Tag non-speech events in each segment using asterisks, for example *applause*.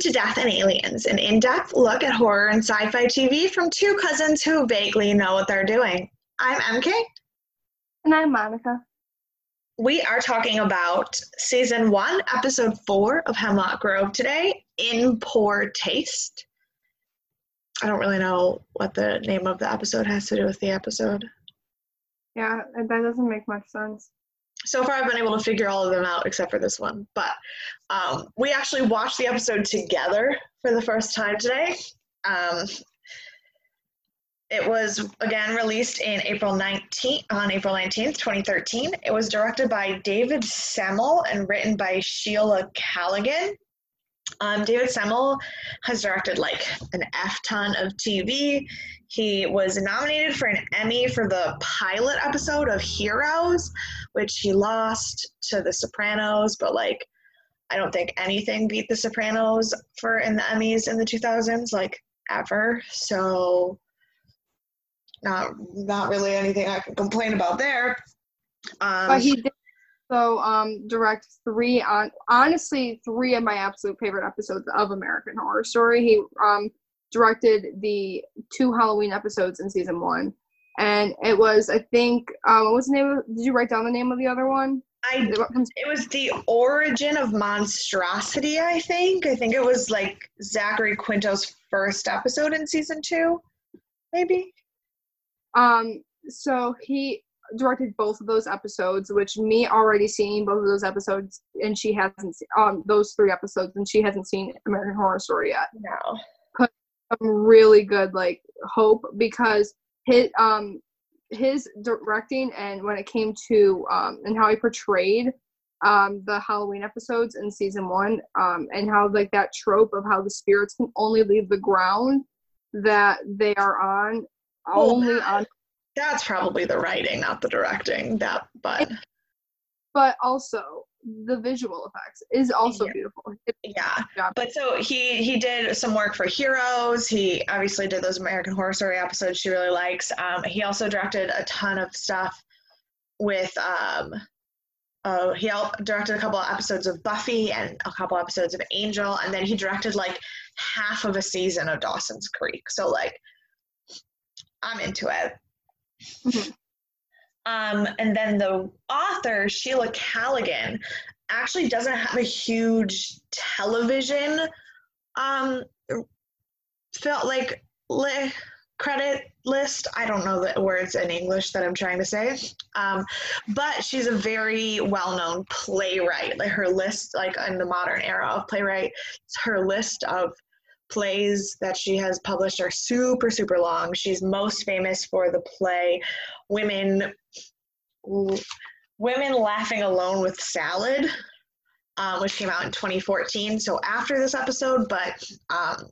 to Death and Aliens, an in depth look at horror and sci fi TV from two cousins who vaguely know what they're doing. I'm MK. And I'm Monica. We are talking about season one, episode four of Hemlock Grove today, In Poor Taste. I don't really know what the name of the episode has to do with the episode. Yeah, that doesn't make much sense. So far, I've been able to figure all of them out except for this one. But um, we actually watched the episode together for the first time today. Um, it was again released in April 19th, on April 19th, 2013. It was directed by David Semel and written by Sheila Callaghan. Um, David Semel has directed like an F ton of TV. He was nominated for an Emmy for the pilot episode of Heroes, which he lost to The Sopranos, but like I don't think anything beat The Sopranos for in the Emmys in the 2000s, like ever. So not not really anything I can complain about there. Um, but he did so um, direct three on honestly three of my absolute favorite episodes of American Horror Story. He um, directed the two Halloween episodes in season one, and it was I think um, what was the name? Of, did you write down the name of the other one? I it was the origin of monstrosity. I think I think it was like Zachary Quinto's first episode in season two, maybe. Um. So he directed both of those episodes, which me already seeing both of those episodes, and she hasn't seen um those three episodes, and she hasn't seen American Horror Story yet. No. Put some really good like hope because his um his directing and when it came to um and how he portrayed um the Halloween episodes in season one um and how like that trope of how the spirits can only leave the ground that they are on only on that's probably the writing, not the directing. That, but but also the visual effects is also yeah. beautiful. yeah, but so he he did some work for Heroes. He obviously did those American Horror Story episodes she really likes. Um, he also directed a ton of stuff with um, uh, he directed a couple of episodes of Buffy and a couple episodes of Angel, and then he directed like half of a season of Dawson's Creek. So like, I'm into it. Mm-hmm. Um, and then the author, Sheila Callaghan, actually doesn't have a huge television um, felt like li- credit list. I don't know the words in English that I'm trying to say. Um, but she's a very well-known playwright. Like her list, like in the modern era of playwright, her list of plays that she has published are super super long. She's most famous for the play women women laughing alone with salad um, which came out in 2014 so after this episode but um,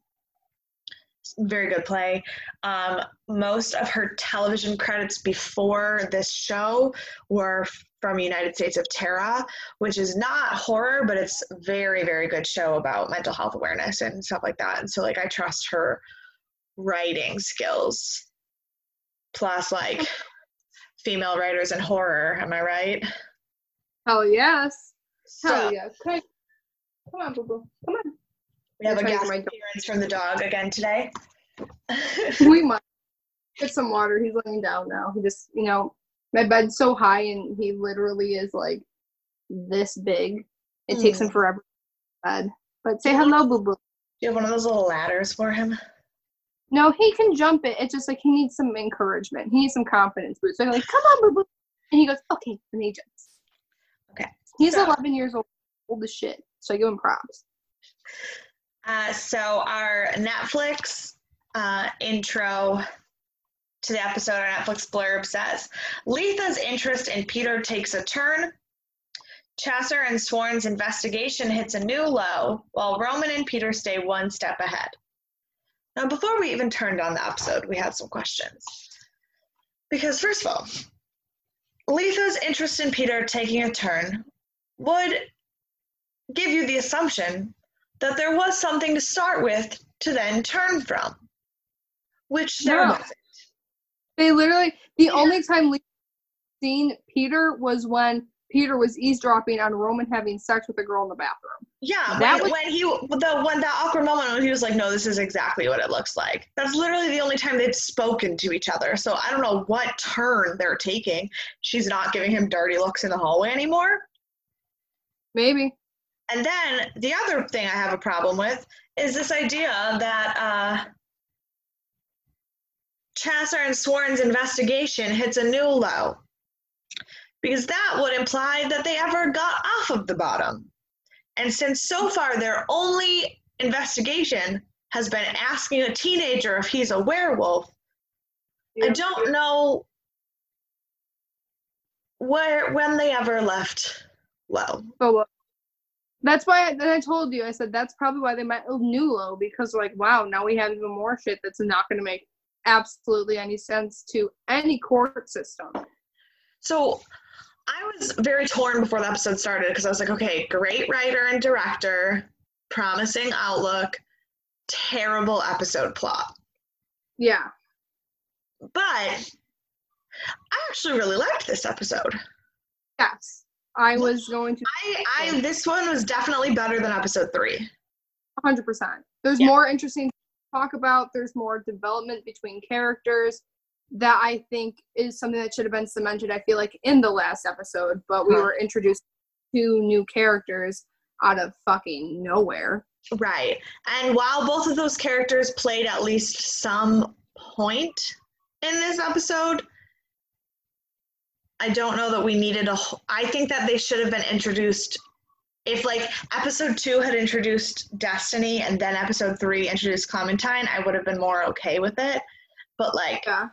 very good play. Um, most of her television credits before this show were from United States of Tara, which is not horror, but it's very, very good show about mental health awareness and stuff like that. And so, like, I trust her writing skills. Plus, like, female writers in horror. Am I right? Hell yes. Hell yes. Come on, boo boo. Come on. We have a gas appearance from the dog again today. We *laughs* might get some water. He's laying down now. He just, you know, my bed's so high and he literally is like this big. It mm. takes him hmm. forever bed. But say hello, boo boo. Do you have one of those little ladders for him? No, he can jump it. It's just like he needs some encouragement. He needs some confidence boost. So I'm like, come on, boo boo. And he goes, okay. And he jumps. Okay. He's so, 11 years old, old as shit. So I give him props. Uh, so our Netflix uh, intro to the episode, on Netflix blurb says, Letha's interest in Peter takes a turn. Chasseur and Sworn's investigation hits a new low, while Roman and Peter stay one step ahead. Now, before we even turned on the episode, we had some questions. Because, first of all, Letha's interest in Peter taking a turn would give you the assumption that there was something to start with to then turn from, which there no. wasn't. They literally, the yeah. only time we seen Peter was when Peter was eavesdropping on Roman having sex with a girl in the bathroom. Yeah, That when, was- when he the when that awkward moment when he was like, "No, this is exactly what it looks like." That's literally the only time they've spoken to each other. So I don't know what turn they're taking. She's not giving him dirty looks in the hallway anymore. Maybe. And then the other thing I have a problem with is this idea that uh, Chasseur and Sworn's investigation hits a new low. Because that would imply that they ever got off of the bottom. And since so far their only investigation has been asking a teenager if he's a werewolf, I don't know where when they ever left low. Oh, well. That's why I, then I told you. I said that's probably why they met Nulo because like, wow, now we have even more shit that's not going to make absolutely any sense to any court system. So I was very torn before the episode started because I was like, okay, great writer and director, promising outlook, terrible episode plot. Yeah. But I actually really liked this episode. Yes. I was going to I, I this one was definitely better than episode three. 100%. There's Yeah. more interesting talk about. There's more development between characters that I think is something that should have been cemented, I feel like, in the last episode, but we Huh. were introduced to new characters out of fucking nowhere. Right. And while both of those characters played at least some point in this episode, I don't know that we needed a. I think that they should have been introduced. If like episode two had introduced Destiny and then episode three introduced Clementine, I would have been more okay with it. But like Yeah.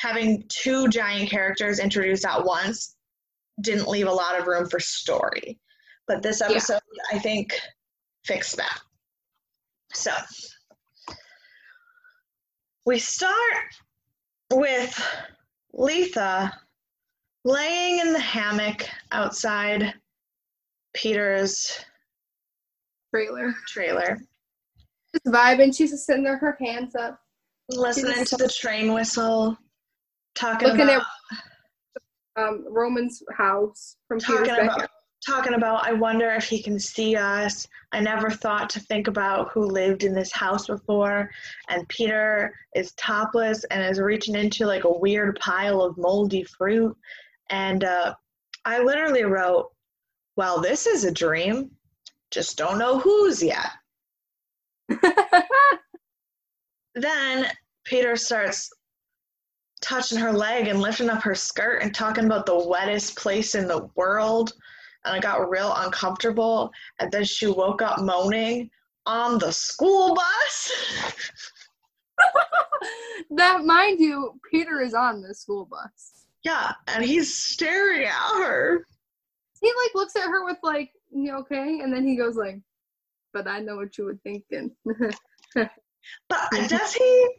having two giant characters introduced at once didn't leave a lot of room for story. But this Yeah. episode, I think, fixed that. So we start with Letha laying in the hammock outside Peter's Trailer. trailer, Just vibing. She's just sitting there, her hands up. listening to the train whistle, talking Looking about Um, Roman's house from Peter's talking backyard. about talking about I wonder if he can see us. I never thought to think about who lived in this house before. And Peter is topless and is reaching into like a weird pile of moldy fruit. And uh, I literally wrote, Well, this is a dream. Just don't know whose yet. *laughs* Then Peter starts touching her leg and lifting up her skirt and talking about the wettest place in the world. And I got real uncomfortable. And then she woke up moaning on the school bus. *laughs* that, mind you, Peter is on the school bus. yeah, and he's staring at her. He like looks at her with like, you okay? And then he goes like, but I know what you were thinking. *laughs* But does he?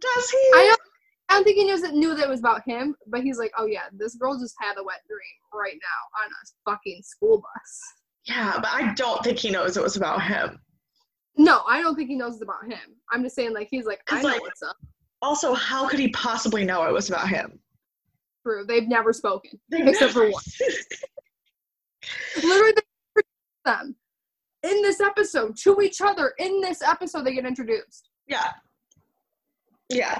Does he? I don't, I don't think he knows that knew that it was about him, but he's like, oh yeah, this girl just had a wet dream right now on a fucking school bus. yeah, but I don't think he knows it was about him. No, I don't think he knows it's about him. I'm just saying, like, he's like, I know like- what's up. Also, how could he possibly know it was about him? True. They've never spoken. They've Except for one. *laughs* Literally, them in this episode to each other. In this episode, they get introduced. Yeah. Yeah.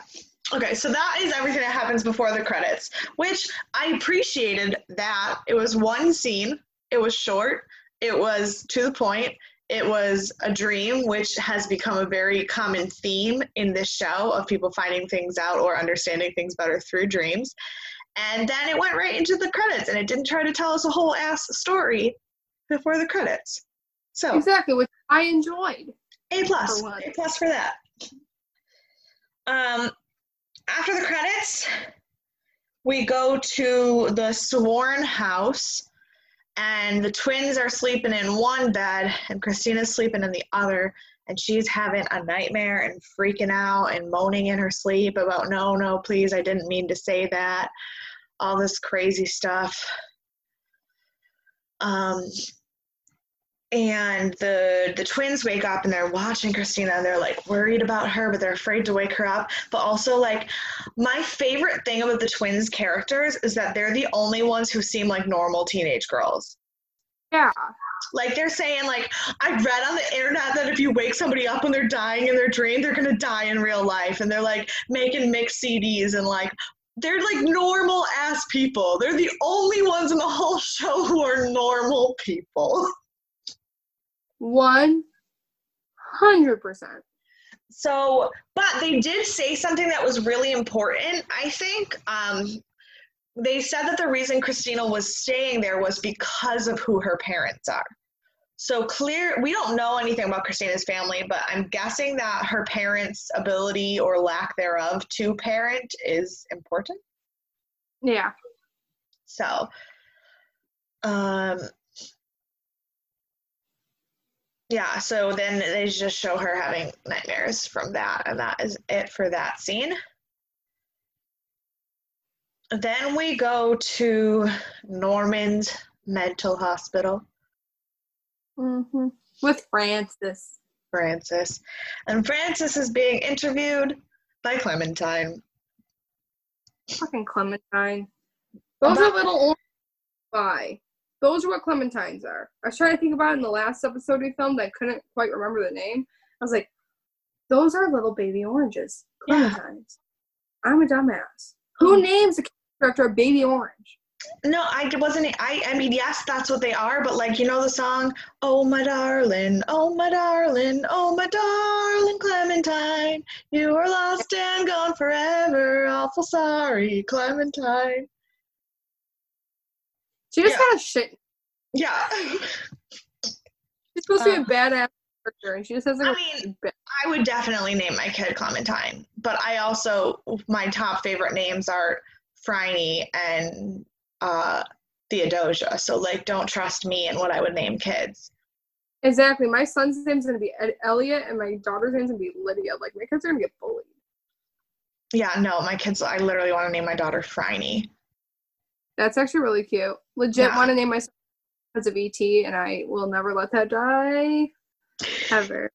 Okay, so that is everything that happens before the credits, which I appreciated that it was one scene, it was short, it was to the point, it was a dream, which has become a very common theme in this show of people finding things out or understanding things better through dreams. And then it went right into the credits and it didn't try to tell us a whole ass story before the credits. So Exactly, which I enjoyed. a plus. A plus for that. Um, after the credits, we go to the Sworn house, and the twins are sleeping in one bed, and Christina's sleeping in the other, and she's having a nightmare and freaking out and moaning in her sleep about, no, no, please, I didn't mean to say that. All this crazy stuff. Um, and the the twins wake up and they're watching Christina and they're like worried about her but they're afraid to wake her up. But also like my favorite thing about the twins characters is that they're the only ones who seem like normal teenage girls. Yeah. like they're saying like i read on the internet that if you wake somebody up when they're dying in their dream they're gonna die in real life. And they're like making mixed cds and like they're like normal ass people. They're the only ones in the whole *laughs* show who are normal people One hundred percent. so but they did say something that was really important i think um they said that the reason christina was staying there was because of who her parents are so clear we don't know anything about christina's family but i'm guessing that her parents ability or lack thereof to parent is important Yeah. so um yeah so then they just show her having nightmares from that and that is it for that scene then we go to norman's mental hospital hmm With Francis. francis and francis is being interviewed by clementine Fucking Clementine. Those About- are little orange pie. Those are what clementines are. I was trying to think about it in the last episode we filmed. I couldn't quite remember the name. I was like, those are little baby oranges. Yeah. Clementines. I'm a dumbass. Who hmm. names a character a baby orange? No, I wasn't. I. I mean, yes, that's what they are. But like, you know, the song, "Oh my darling, oh my darling, oh my darling Clementine, you are lost and gone forever. Awful sorry, Clementine." She just Yeah. got a shit. Yeah, *laughs* She's supposed to be a badass character, and she just has like I mean-. I would definitely name my kid Clementine. But I also, my top favorite names are Phryne and uh, Theodosia. So like, don't trust me in what I would name kids. Exactly. My son's name's gonna be Ed- Elliot, and my daughter's name's gonna be Lydia. Like my kids are gonna get bullied. Yeah, no, my kids. I literally want to name my daughter Phryne. That's actually really cute. Legit Yeah. want to name my son because of ET, and I will never let that die ever.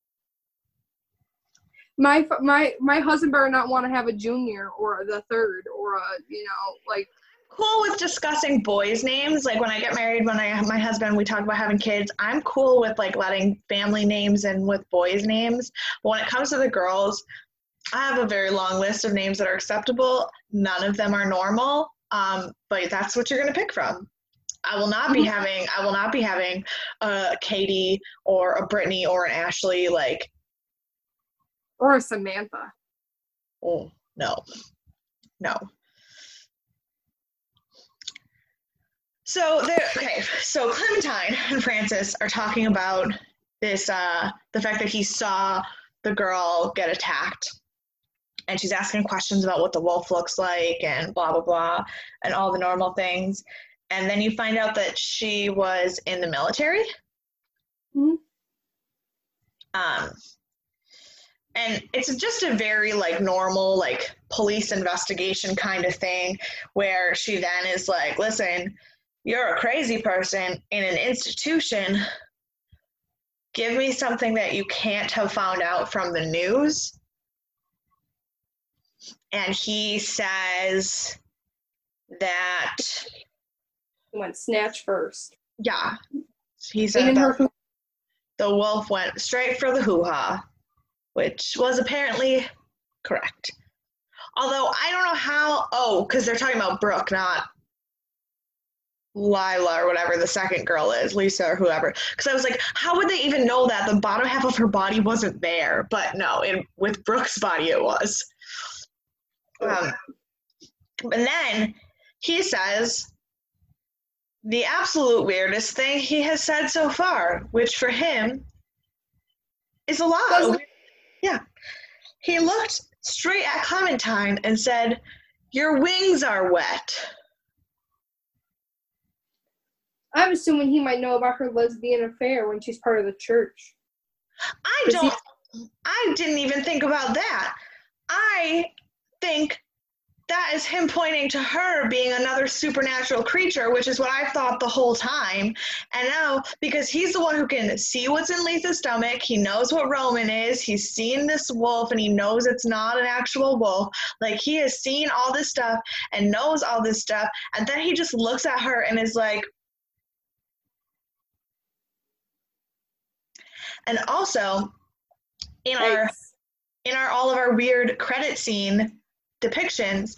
My my my husband better not want to have a junior or the third or a you know like cool with discussing boys' names. Like when I get married, when I have my husband, we talk about having kids. I'm cool with like letting family names and with boys' names. But when it comes to the girls, I have a very long list of names that are acceptable. None of them are normal. Um, but that's what you're gonna pick from. I will not be having I will not be having a Katie or a Brittany or an Ashley like or a Samantha. Oh, no. No. So okay, so Clementine and Francis are talking about this uh the fact that he saw the girl get attacked. And she's asking questions about what the wolf looks like and blah blah blah and all the normal things. And then you find out that she was in the military. Mhm. Um and it's just a very like normal like police investigation kind of thing where she then is like listen you're a crazy person in an institution give me something that you can't have found out from the news and he says that He went snatch first. yeah. He said that her the wolf went straight for the hoo-ha which was apparently correct. Although i don't know how oh because they're talking about brooke not lila or whatever the second girl is lisa or whoever. Because i was like how would they even know that? The bottom half of her body wasn't there but no in with brooke's body it was um, and then he says the absolute weirdest thing he has said so far, which for him is a lot. Yeah. He looked straight at Clementine and said, Your wings are wet. I'm assuming he might know about her lesbian affair when she's part of the church. I don't, I didn't even think about that. I think that is him pointing to her being another supernatural creature, which is what I've thought the whole time. And now, because he's the one who can see what's in Letha's stomach, he knows what Roman is, he's seen this wolf and he knows it's not an actual wolf. Like, he has seen all this stuff and knows all this stuff. And then he just looks at her and is like, and also in our in our all of our weird credit scene depictions,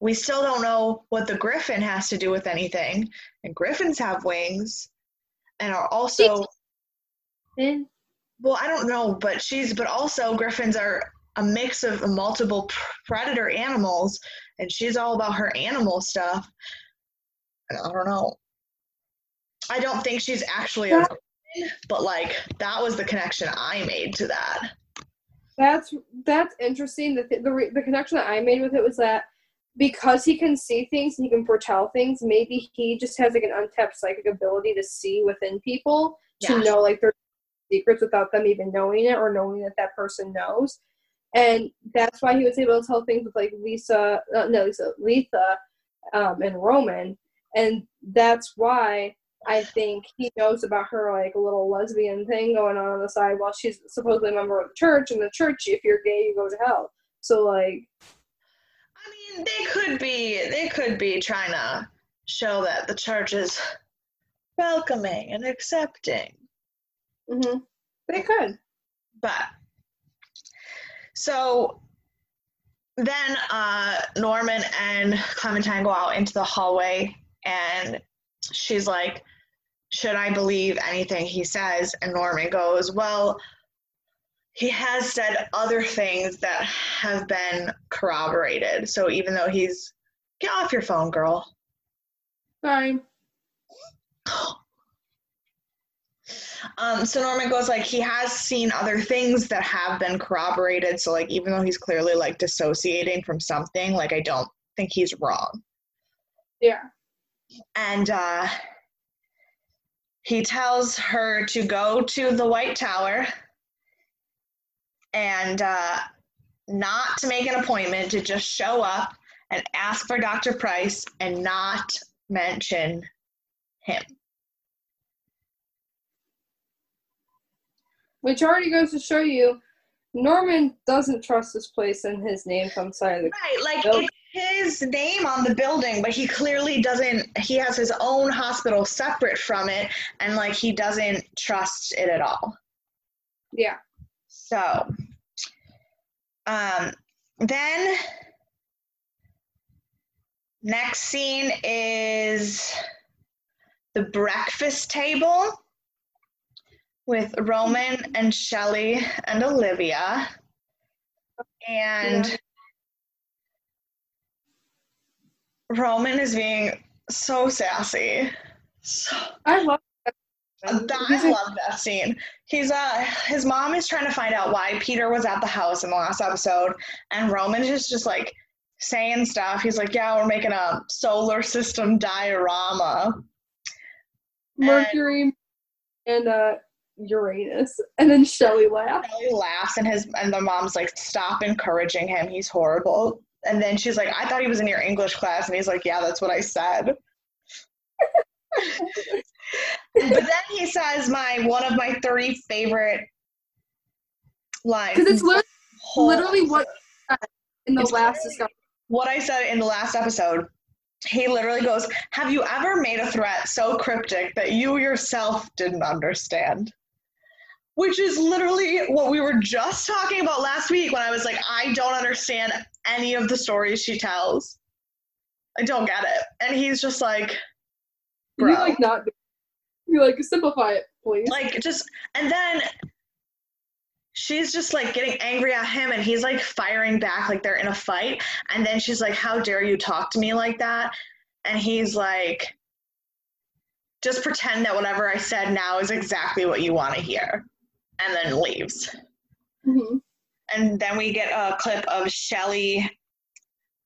we still don't know what the griffin has to do with anything. And griffins have wings and are also well, I don't know, but she's but also griffins are a mix of multiple predator animals and she's all about her animal stuff. I don't know. I don't think she's actually a but like that was the connection I made to that. That's that's interesting. The, the the connection that I made with it was that because he can see things and he can foretell things, maybe he just has like an untapped psychic ability to see within people to know like their secrets without them even knowing it or knowing that that person knows. And that's why he was able to tell things with like Lisa, uh, no Lisa, Letha, um, and Roman, and that's why I think he knows about her like a little lesbian thing going on on the side while she's supposedly a member of the church. And the church, if you're gay, you go to hell. So like, I mean, they could be they could be trying to show that the church is welcoming and accepting. Mm-hmm. They could, but so then uh, Norman and Clementine go out into the hallway and she's like, should I believe anything he says? And Norman goes, Well, he has said other things that have been corroborated. So even though he's, get off your phone, girl. Fine. Um, so Norman goes like he has seen other things that have been corroborated. So like even though he's clearly like dissociating from something, like I don't think he's wrong. Yeah. And uh he tells her to go to the White Tower and uh, not to make an appointment, to just show up and ask for Dr. Pryce and not mention him. Which already goes to show you Norman doesn't trust this place and his name comes out of the Right, like building. His name on the building, but he clearly doesn't he has his own hospital separate from it and like he doesn't trust it at all. Yeah. So um then next scene is the breakfast table with Roman and Shelley and Olivia. And yeah. Roman is being so sassy. So, I love that. I love that scene. He's uh his mom is trying to find out why Peter was at the house in the last episode, and Roman is just like saying stuff. He's like, "Yeah, we're making a solar system diorama." Mercury and, and uh Uranus. And then Shelley laughs. Shelley laughs and his and the mom's like, stop encouraging him. He's horrible. And then she's like, I thought he was in your English class. And he's like, Yeah, that's what I said. but then he says my one of my 30 favorite lines. Because it's literally, literally what in the it's last discussion. What I said in the last episode. He literally goes, Have you ever made a threat so cryptic that you yourself didn't understand? which is literally what we were just talking about last week when I was like, I don't understand any of the stories she tells. I don't get it. And he's just like, Bro. you like not, you like simplify it, please. Like just, and then she's just like getting angry at him and he's like firing back like they're in a fight. And then she's like, How dare you talk to me like that? And he's like, just pretend that whatever I said now is exactly what you want to hear and then leaves. Mm-hmm. And then we get a clip of Shelley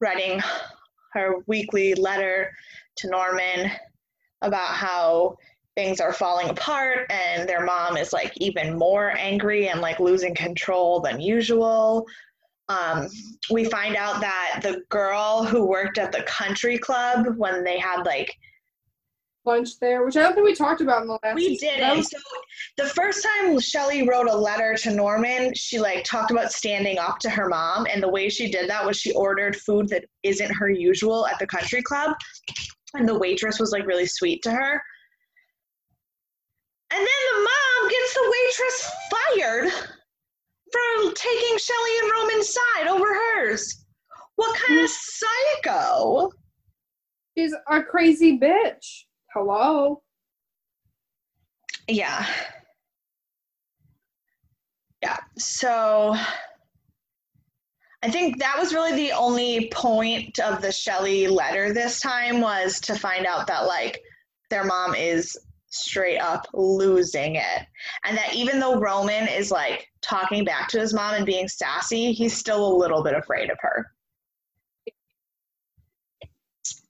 writing her weekly letter to Norman about how things are falling apart and their mom is like even more angry and like losing control than usual. um, we find out that the girl who worked at the country club when they had like lunch there, which I don't think we talked about in the last. we did it. So the first time Shelley wrote a letter to Norman, she like talked about standing up to her mom, and the way she did that was she ordered food that isn't her usual at the country club, and the waitress was like really sweet to her. And then the mom gets the waitress fired for taking Shelley and Roman's side over hers. What kind of mm. psycho? She's a crazy bitch. Hello. Yeah. Yeah. So I think that was really the only point of the Shelley letter this time was to find out that like their mom is straight up losing it. And that even though Roman is like talking back to his mom and being sassy, he's still a little bit afraid of her.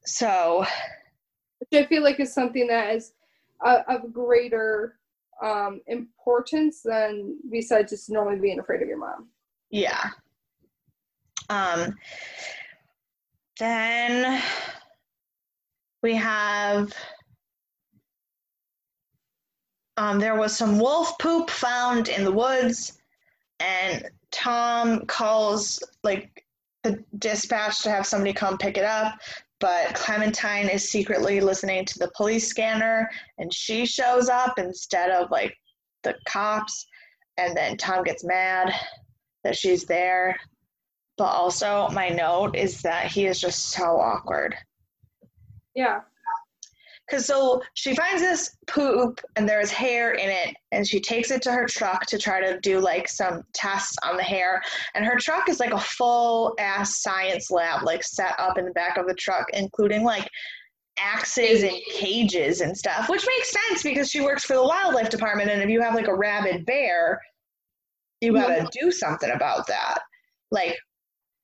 So I feel like is something that is uh, of greater um, importance than besides just normally being afraid of your mom. Yeah. Um, then we have um, there was some wolf poop found in the woods, and Tom calls like the dispatch to have somebody come pick it up. But Clementine is secretly listening to the police scanner, and she shows up instead of like the cops. And then Tom gets mad that she's there. But also, my note is that he is just so awkward. Yeah. Because so she finds this poop and there's hair in it, and she takes it to her truck to try to do like some tests on the hair. And her truck is like a full ass science lab, like set up in the back of the truck, including like axes and cages and stuff, which makes sense because she works for the wildlife department. And if you have like a rabid bear, you gotta do something about that. Like,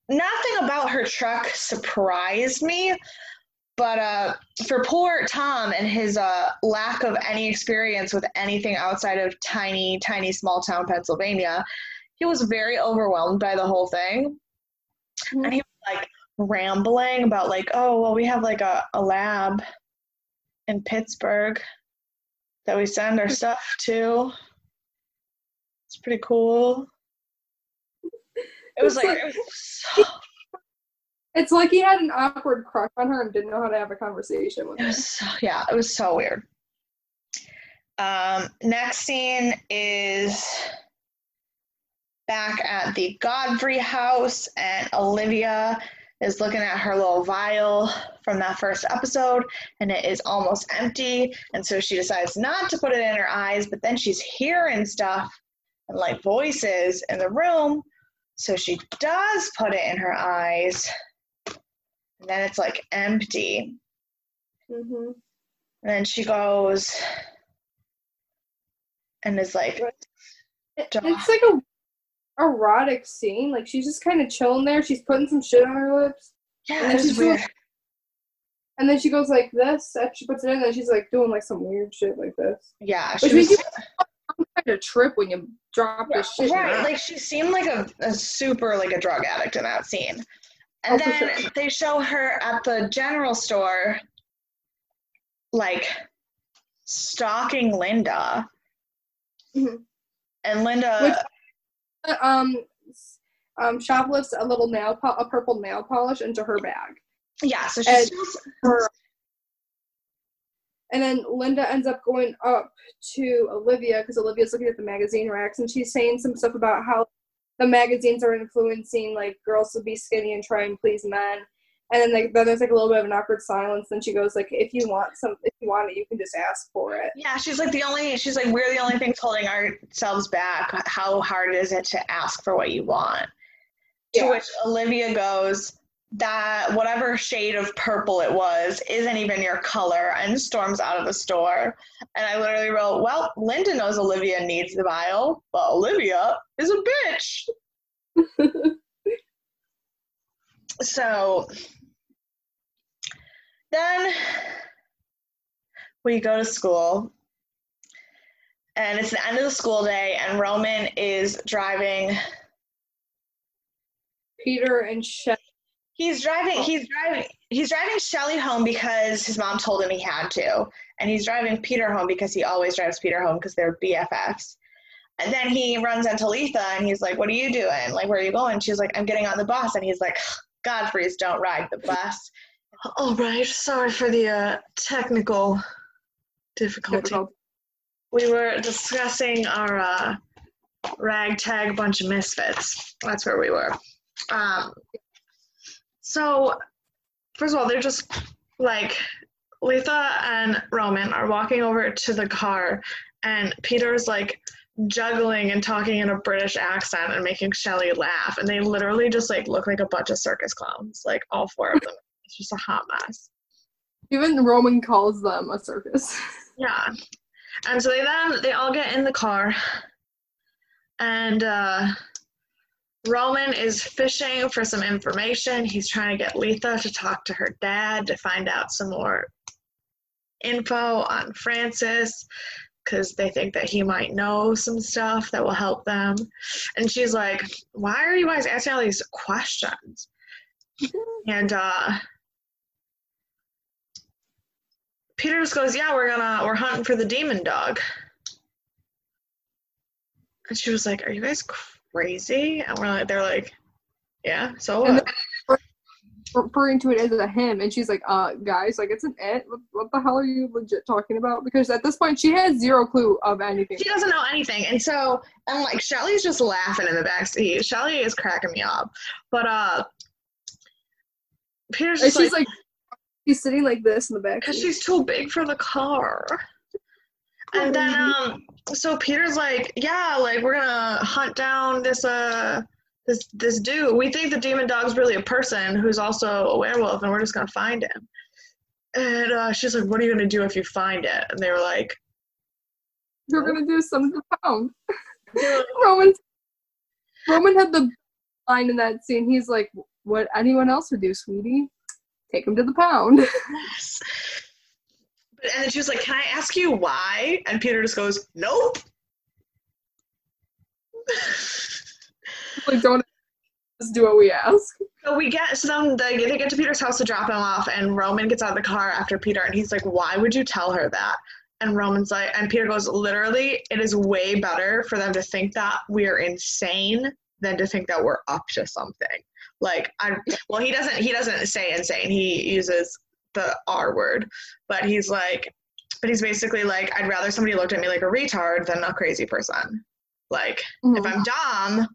nothing about her truck surprised me, but uh, for poor Tom and his uh, lack of any experience with anything outside of tiny, tiny, small town Pennsylvania, he was very overwhelmed by the whole thing. Mhm. And he was like rambling about, like, oh, well, we have like a, a lab in Pittsburgh that we send our stuff to. It's pretty cool. It was like, like- it was so *laughs* It's like he had an awkward crush on her and didn't know how to have a conversation with It her. so, yeah, it was so weird. Um, next scene is back at the Godfrey house, and Olivia is looking at her little vial from that first episode, and it is almost empty. And so she decides not to put it in her eyes, but then she's hearing stuff and like voices in the room. So she does put it in her eyes, and then it's like empty. hmm And then she goes and is like, Duh. it's like a erotic scene. Like she's just kind of chilling there. She's putting some shit on her lips, yeah, And was she's weird. and then she goes like this. After she puts it in, and then she's like doing like some weird shit like this. Yeah, Which was, makes you kind of trip when you drop this shit. right. Like she seemed like a, a super like a drug addict in that scene. And then they show her at the general store, like stalking Lynda. Mhm. And Lynda, Which- um, um, shoplifts a little nail, po- a purple nail polish into her bag. yeah, so and- she's Her, and then Lynda ends up going up to Olivia because Olivia's looking at the magazine racks and she's saying some stuff about how the magazines are influencing like girls to be skinny and try and please men. And then, like, then there's like a little bit of an awkward silence. Then she goes like, "If you want some, if you want it, you can just ask for it." Yeah, she's like the only. She's like we're the only things holding ourselves back. How hard is it to ask for what you want? To which Olivia goes, that whatever shade of purple it was isn't even your color, and storms out of the store. And I literally wrote, well, Lynda knows Olivia needs the vial, but Olivia is a bitch. *laughs* So then we go to school, and it's the end of the school day, and Roman is driving Peter and Shelley. He's driving. He's driving. He's driving Shelley home because his mom told him he had to, and he's driving Peter home because he always drives Peter home because they're BFFs. And then he runs into Letha and he's like, "What are you doing? Like, where are you going?" She's like, "I'm getting on the bus," and he's like, "Godfrey's don't ride the bus." All right. Sorry for the uh, technical difficulty. Difficult. We were discussing our uh, ragtag bunch of misfits. That's where we were. Um, so, first of all, they're just like Letha and Roman are walking over to the car, and Peter's like juggling and talking in a British accent and making Shelley laugh, and they literally just like look like a bunch of circus clowns, like all four of them. It's just a hot mess. Even Roman calls them a circus. Yeah. And so they then they all get in the car and uh Roman is fishing for some information. He's trying to get Letha to talk to her dad to find out some more info on Francis because they think that he might know some stuff that will help them. And she's like, Why are you guys asking all these questions? *laughs* and uh Peter just goes, Yeah, we're gonna we're hunting for the demon dog. And she was like, Are you guys crazy? And we're like they're like, Yeah, so what? referring to it as a him, and she's like, "Uh, guys, like it's an it. What, what the hell are you legit talking about?" Because at this point, she has zero clue of anything. She doesn't know anything. And so I'm like, Shelley's just laughing in the backseat. Shelley is cracking me up. But uh Peter's just she's like, like, he's sitting like this in the back. because she's too big for the car. And then um so Peter's like, yeah, like we're gonna hunt down this uh this this dude. We think the demon dog's really a person who's also a werewolf and we're just gonna find him. And uh, she's like, What are you gonna do if you find it? And they were like, we're gonna do something like Roman. Roman had the line in that scene. He's like, "What anyone else would do, sweetie? Take him to the pound." Yes. And then she was like, Can I ask you why? And Peter just goes, Nope. *laughs* like, don't just do what we ask. so we get so then they, they get to Peter's house to drop him off, and Roman gets out of the car after Peter, and he's like, Why would you tell her that? And Roman's like, and Peter goes, Literally, it is way better for them to think that we're insane than to think that we're up to something. Like I well he doesn't he doesn't say insane. He uses the R word. But he's like but he's basically like, I'd rather somebody looked at me like a retard than a crazy person. Like if I'm mm. dumb,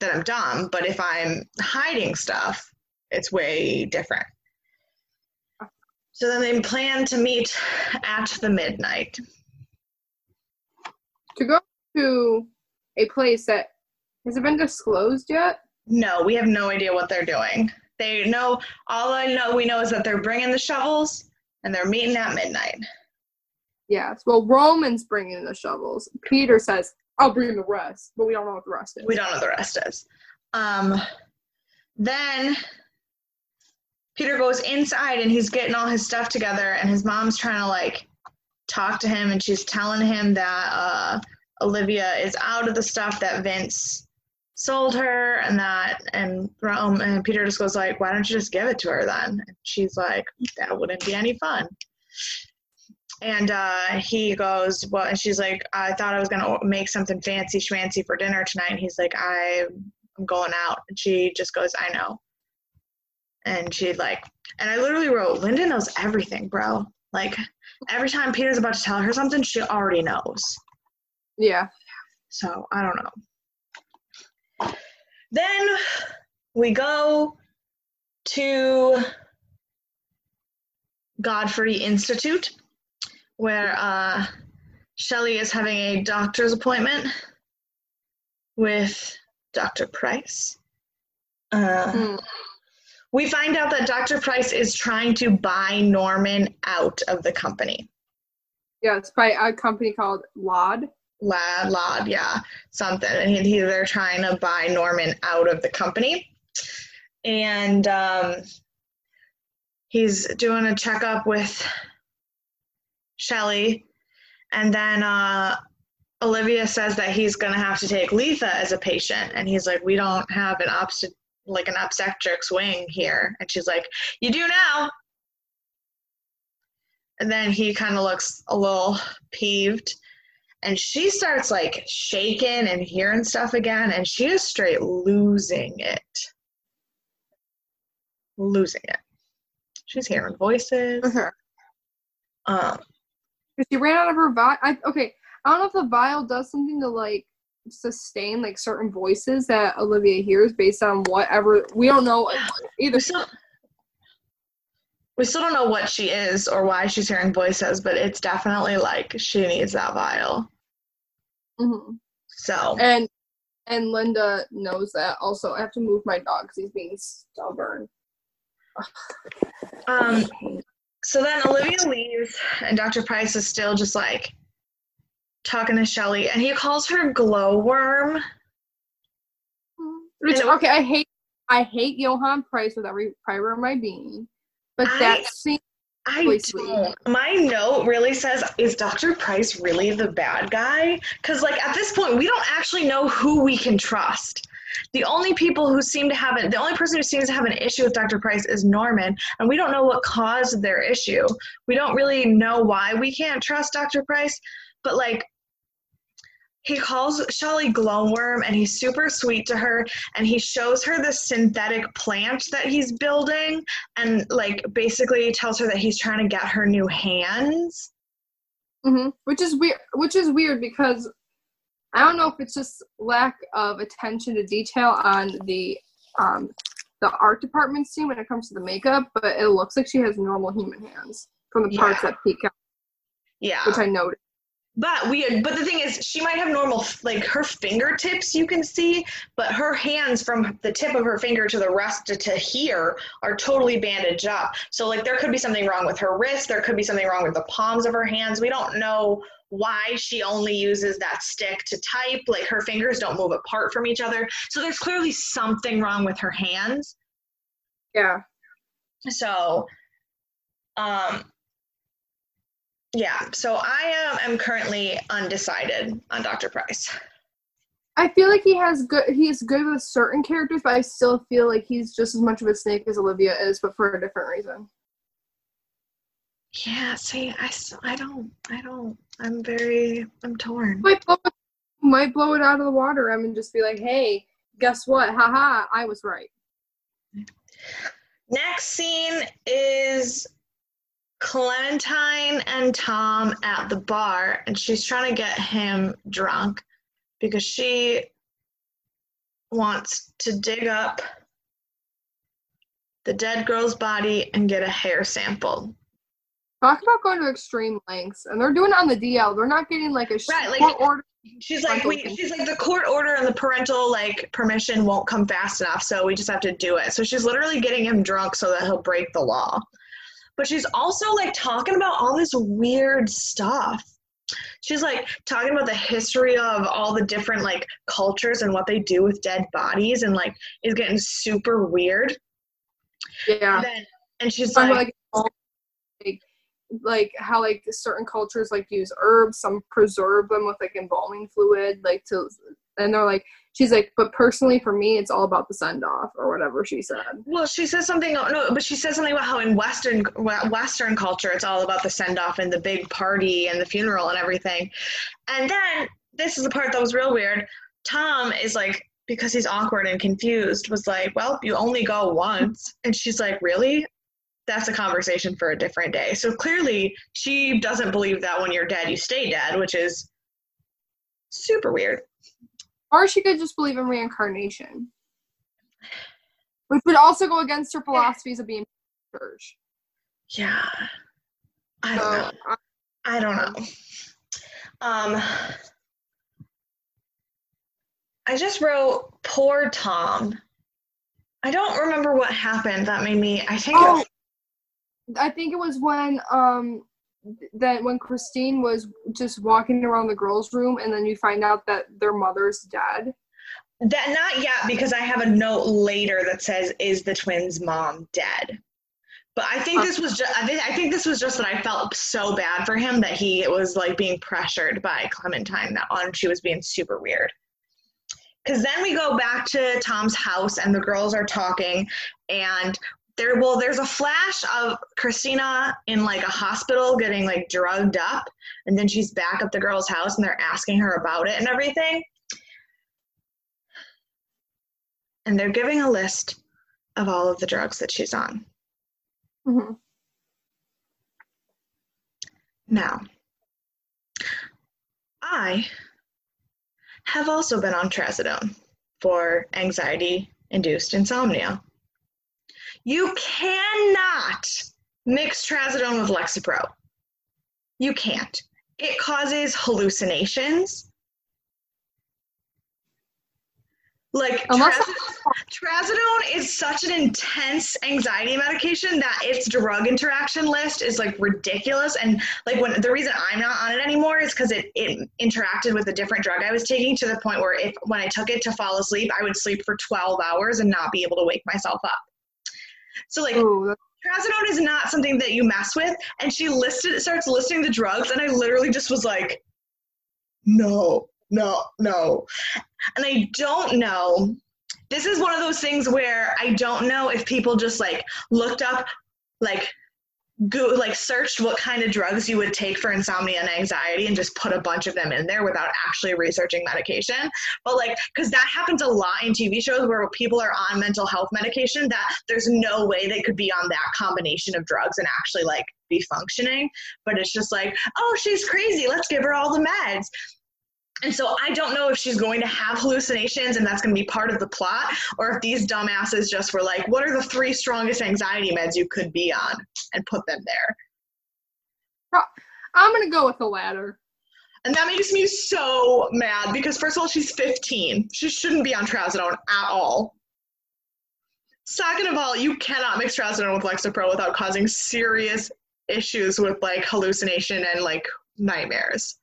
then I'm dumb. But if I'm hiding stuff, it's way different. So then they plan to meet at the midnight. to go to a place that has it been disclosed yet? No, we have no idea what they're doing. They know all I know we know is that they're bringing the shovels and they're meeting at midnight. Yes. Well, Roman's bringing the shovels. Peter says, "I'll bring the rest," but we don't know what the rest is. We don't know the rest is. Um, then Peter goes inside and he's getting all his stuff together, and his mom's trying to like talk to him, and she's telling him that uh, Olivia is out of the stuff that Vince sold her, and that and Rome and Peter just goes like, "Why don't you just give it to her then?" And she's like, "That wouldn't be any fun." And uh, he goes, well, and she's like, I thought I was gonna make something fancy schmancy for dinner tonight. And he's like, I'm going out. And she just goes, I know. And she like, and I literally wrote, Lynda knows everything, bro. Like every time Peter's about to tell her something, she already knows. Yeah. So I don't know. Then we go to Godfrey Institute, where uh, Shelley is having a doctor's appointment with Dr. Pryce. Uh, Hmm. We find out that Dr. Pryce is trying to buy Norman out of the company. Yeah, it's by a company called Lod. Lad, Lod, yeah, something. And he, he, they're trying to buy Norman out of the company. And um, he's doing a checkup with Shelley. And then uh, Olivia says that he's going to have to take Letha as a patient. And he's like, we don't have an obst- like an obstetrics wing here. And she's like, You do now. And then he kind of looks a little peeved. And she starts like shaking and hearing stuff again. And she is straight losing it. Losing it. She's hearing voices. Okay. Um, She ran out of her vial. I, okay, I don't know if the vial does something to like sustain like certain voices that Olivia hears based on whatever. We don't know either. we still, we still don't know what she is or why she's hearing voices, but it's definitely like she needs that vial. Mhm. So And and Lynda knows that. Also, I have to move my dog because he's being stubborn. *sighs* um so then Olivia leaves and Dr. Pryce is still just like talking to Shelley and he calls her glowworm. Which it- okay, I hate I hate Johann Pryce with every fiber of my being, but I- that scene. I don't. My note really says, is Dr. Pryce really the bad guy? Because, like, at this point, we don't actually know who we can trust. The only people who seem to have it, the only person who seems to have an issue with Dr. Pryce is Norman, and we don't know what caused their issue. We don't really know why we can't trust Dr. Pryce, but, like, he calls Shelley glowworm and he's super sweet to her and he shows her the synthetic plant that he's building and like basically tells her that he's trying to get her new hands. hmm Which is weird. Which is weird because I don't know if it's just lack of attention to detail on the um the art department scene when it comes to the makeup, but it looks like she has normal human hands from the parts Yeah. that peek out, Yeah. which I noticed. But we but the thing is she might have normal like her fingertips you can see, but her hands from the tip of her finger to the rest to, to here are totally bandaged up. So like there could be something wrong with her wrist, there could be something wrong with the palms of her hands. We don't know why she only uses that stick to type. Like her fingers don't move apart from each other. So there's clearly something wrong with her hands. Yeah. So, um, yeah. So I am, am currently undecided on Dr. Pryce. I feel like he has good. He's good with certain characters, but I still feel like he's just as much of a snake as Olivia is, but for a different reason. Yeah. See, i i don't, I don't. I'm very, I'm torn. Might blow, it, might blow it out of the water. I mean, just be like, "Hey, guess what? Haha, I was right." Next scene is Clementine and Tom at the bar, and she's trying to get him drunk because she wants to dig up the dead girl's body and get a hair sample. Talk about going to extreme lengths, and they're doing it on the DL. They're not getting like a Right, like- court order. She's like, we, she's like, the court order and the parental like permission won't come fast enough, so we just have to do it. So she's literally getting him drunk so that he'll break the law. But she's also like talking about all this weird stuff. She's like talking about the history of all the different like cultures and what they do with dead bodies, and like is getting super weird. Yeah, And then, and she's like, like, like like how like certain cultures like use herbs, some preserve them with like embalming fluid, like to, and they're like, she's like, but personally for me, it's all about the send off or whatever she said. Well, she says something. No, but she says something about how in Western Western culture, it's all about the send off and the big party and the funeral and everything. And then this is the part that was real weird. Tom is like, because he's awkward and confused, was like, "Well, you only go once," *laughs* and she's like, "Really?" That's a conversation for a different day. So clearly, she doesn't believe that when you're dead, you stay dead, which is super weird. Or she could just believe in reincarnation, which would also go against her philosophies of being church. Yeah, I don't So, know. I- I don't know. Um, I just wrote poor Tom. I don't remember what happened that made me. I think. Oh, I think it was when um th- that when Christine was just walking around the girls' room, and then you find out that their mother's dead. That not yet because I have a note later that says, "Is the twins' mom dead?" But I think this uh. was just. I think, I think this was just that I felt so bad for him that he was like being pressured by Clementine that on she was being super weird. because then we go back to Tom's house and the girls are talking and there well there's a flash of Christina in like a hospital getting like drugged up and then she's back at the girl's house and they're asking her about it and everything. And they're giving a list of all of the drugs that she's on. Mhm. Now, I have also been on trazodone for anxiety induced insomnia. You cannot mix trazodone with Lexapro. You can't. It causes hallucinations. Like Unless- trazodone, trazodone is such an intense anxiety medication that its drug interaction list is like ridiculous. And like when the reason I'm not on it anymore is because it, it interacted with a different drug I was taking to the point where if when I took it to fall asleep, I would sleep for 12 hours and not be able to wake myself up. So like Ooh, trazodone is not something that you mess with. And she listed starts listing the drugs, and I literally just was like, no, no, no. And I don't know. This is one of those things where I don't know if people just like looked up like go like searched what kind of drugs you would take for insomnia and anxiety and just put a bunch of them in there without actually researching medication. But like because that happens a lot in tv shows where people are on mental health medication that there's no way they could be on that combination of drugs and actually like be functioning. But it's just like oh she's crazy. Let's give her all the meds and so I don't know if she's going to have hallucinations and that's going to be part of the plot, or if these dumbasses just were like, what are the three strongest anxiety meds you could be on and put them there. I'm gonna go with the latter. And that makes me so mad because, first of all, she's 15. She shouldn't be on trazodone at all. Second of all, you cannot mix trazodone with Lexapro without causing serious issues with like hallucination and like nightmares.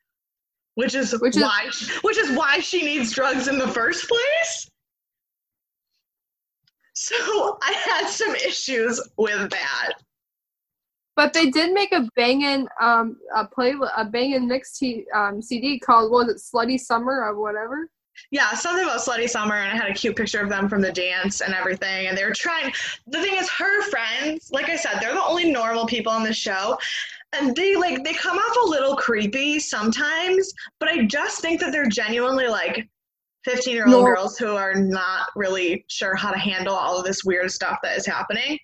Which is Which is- why which is why she needs drugs in the first place. So I had some issues with that. But they did make a banging um a play a banging mix t- um CD called what was it Slutty Summer or whatever. Yeah, something about Slutty Summer, and I had a cute picture of them from the dance and everything. And they were trying. The thing is, her friends, like I said, they're the only normal people on the show, and they like they come off a little creepy sometimes. But I just think that they're genuinely like fifteen-year-old No. girls who are not really sure how to handle all of this weird stuff that is happening.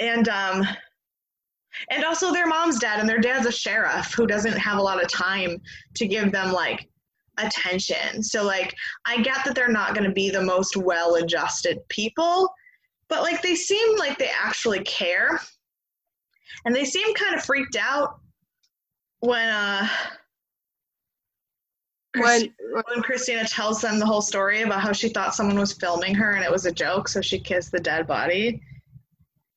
And um, and also their mom's dead, and their dad's a sheriff who doesn't have a lot of time to give them like attention. So like I get that they're not going to be the most well-adjusted people, but like they seem like they actually care. And they seem kind of freaked out when uh When when Christina tells them the whole story about how she thought someone was filming her and it was a joke, so she kissed the dead body.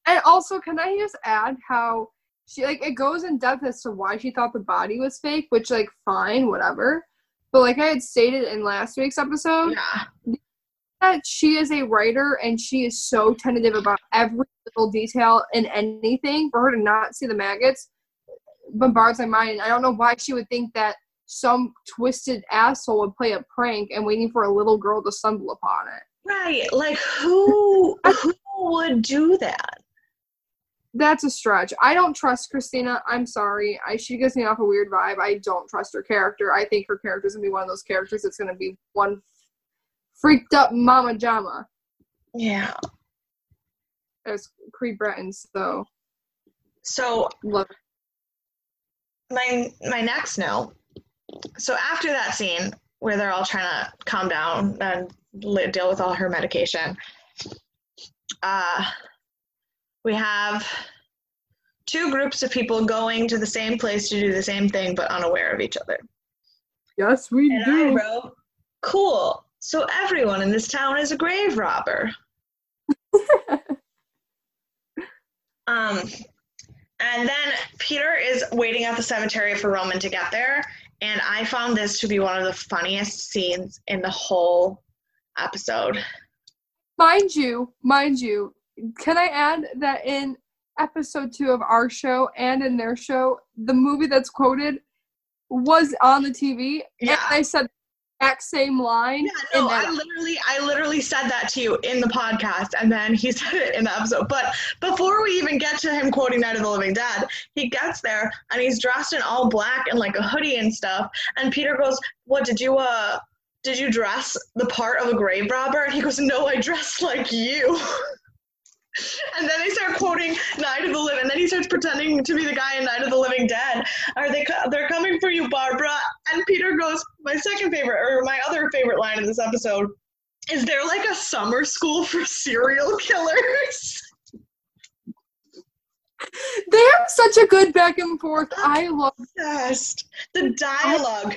and also can I just add how she like it goes in depth as to why she thought the body was fake, which like fine, whatever. But like I had stated in last week's episode, Yeah. That she is a writer and she is so tentative about every little detail in anything for her to not see the maggots bombards my mind. I don't know why she would think that some twisted asshole would play a prank and waiting for a little girl to stumble upon it. Right. Like who *laughs* who would do that? that's a stretch. I don't trust christina. I'm sorry. I she gives me off a weird vibe. I don't trust her character. I think her character's gonna be one of those characters that's gonna be one freaked up mama jama Yeah. as Cree Breton, so So love my my next note. So after that scene where they're all trying to calm down and deal with all her medication, uh, we have two groups of people going to the same place to do the same thing but unaware of each other. Yes, we And I do. wrote, "Cool. So everyone in this town is a grave robber." *laughs* Um, and then Peter is waiting at the cemetery for Roman to get there, and I found this to be one of the funniest scenes in the whole episode. mind you, mind you, can I add that in episode two of our show and in their show, the movie that's quoted was on the TV, Yeah. and I said, exact same line. Yeah, no, I literally, I literally said that to you in the podcast, and then he *laughs* said it in the episode. But before we even get to him quoting Night of the Living Dead, he gets there and he's dressed in all black and like a hoodie and stuff. And Peter goes, "What did you uh?" Did you dress the part of a grave robber? And he goes, No, I dressed like you. *laughs* *laughs* and then they start quoting Night of the Living. And then he starts pretending to be the guy in Night of the Living Dead. Are they? They're coming for you, Barbara. And Peter goes, my second favorite, or my other favorite line in this episode, is there like a summer school for serial killers? *laughs* they have such a good back and forth. I *laughs* love Obsessed. the dialogue.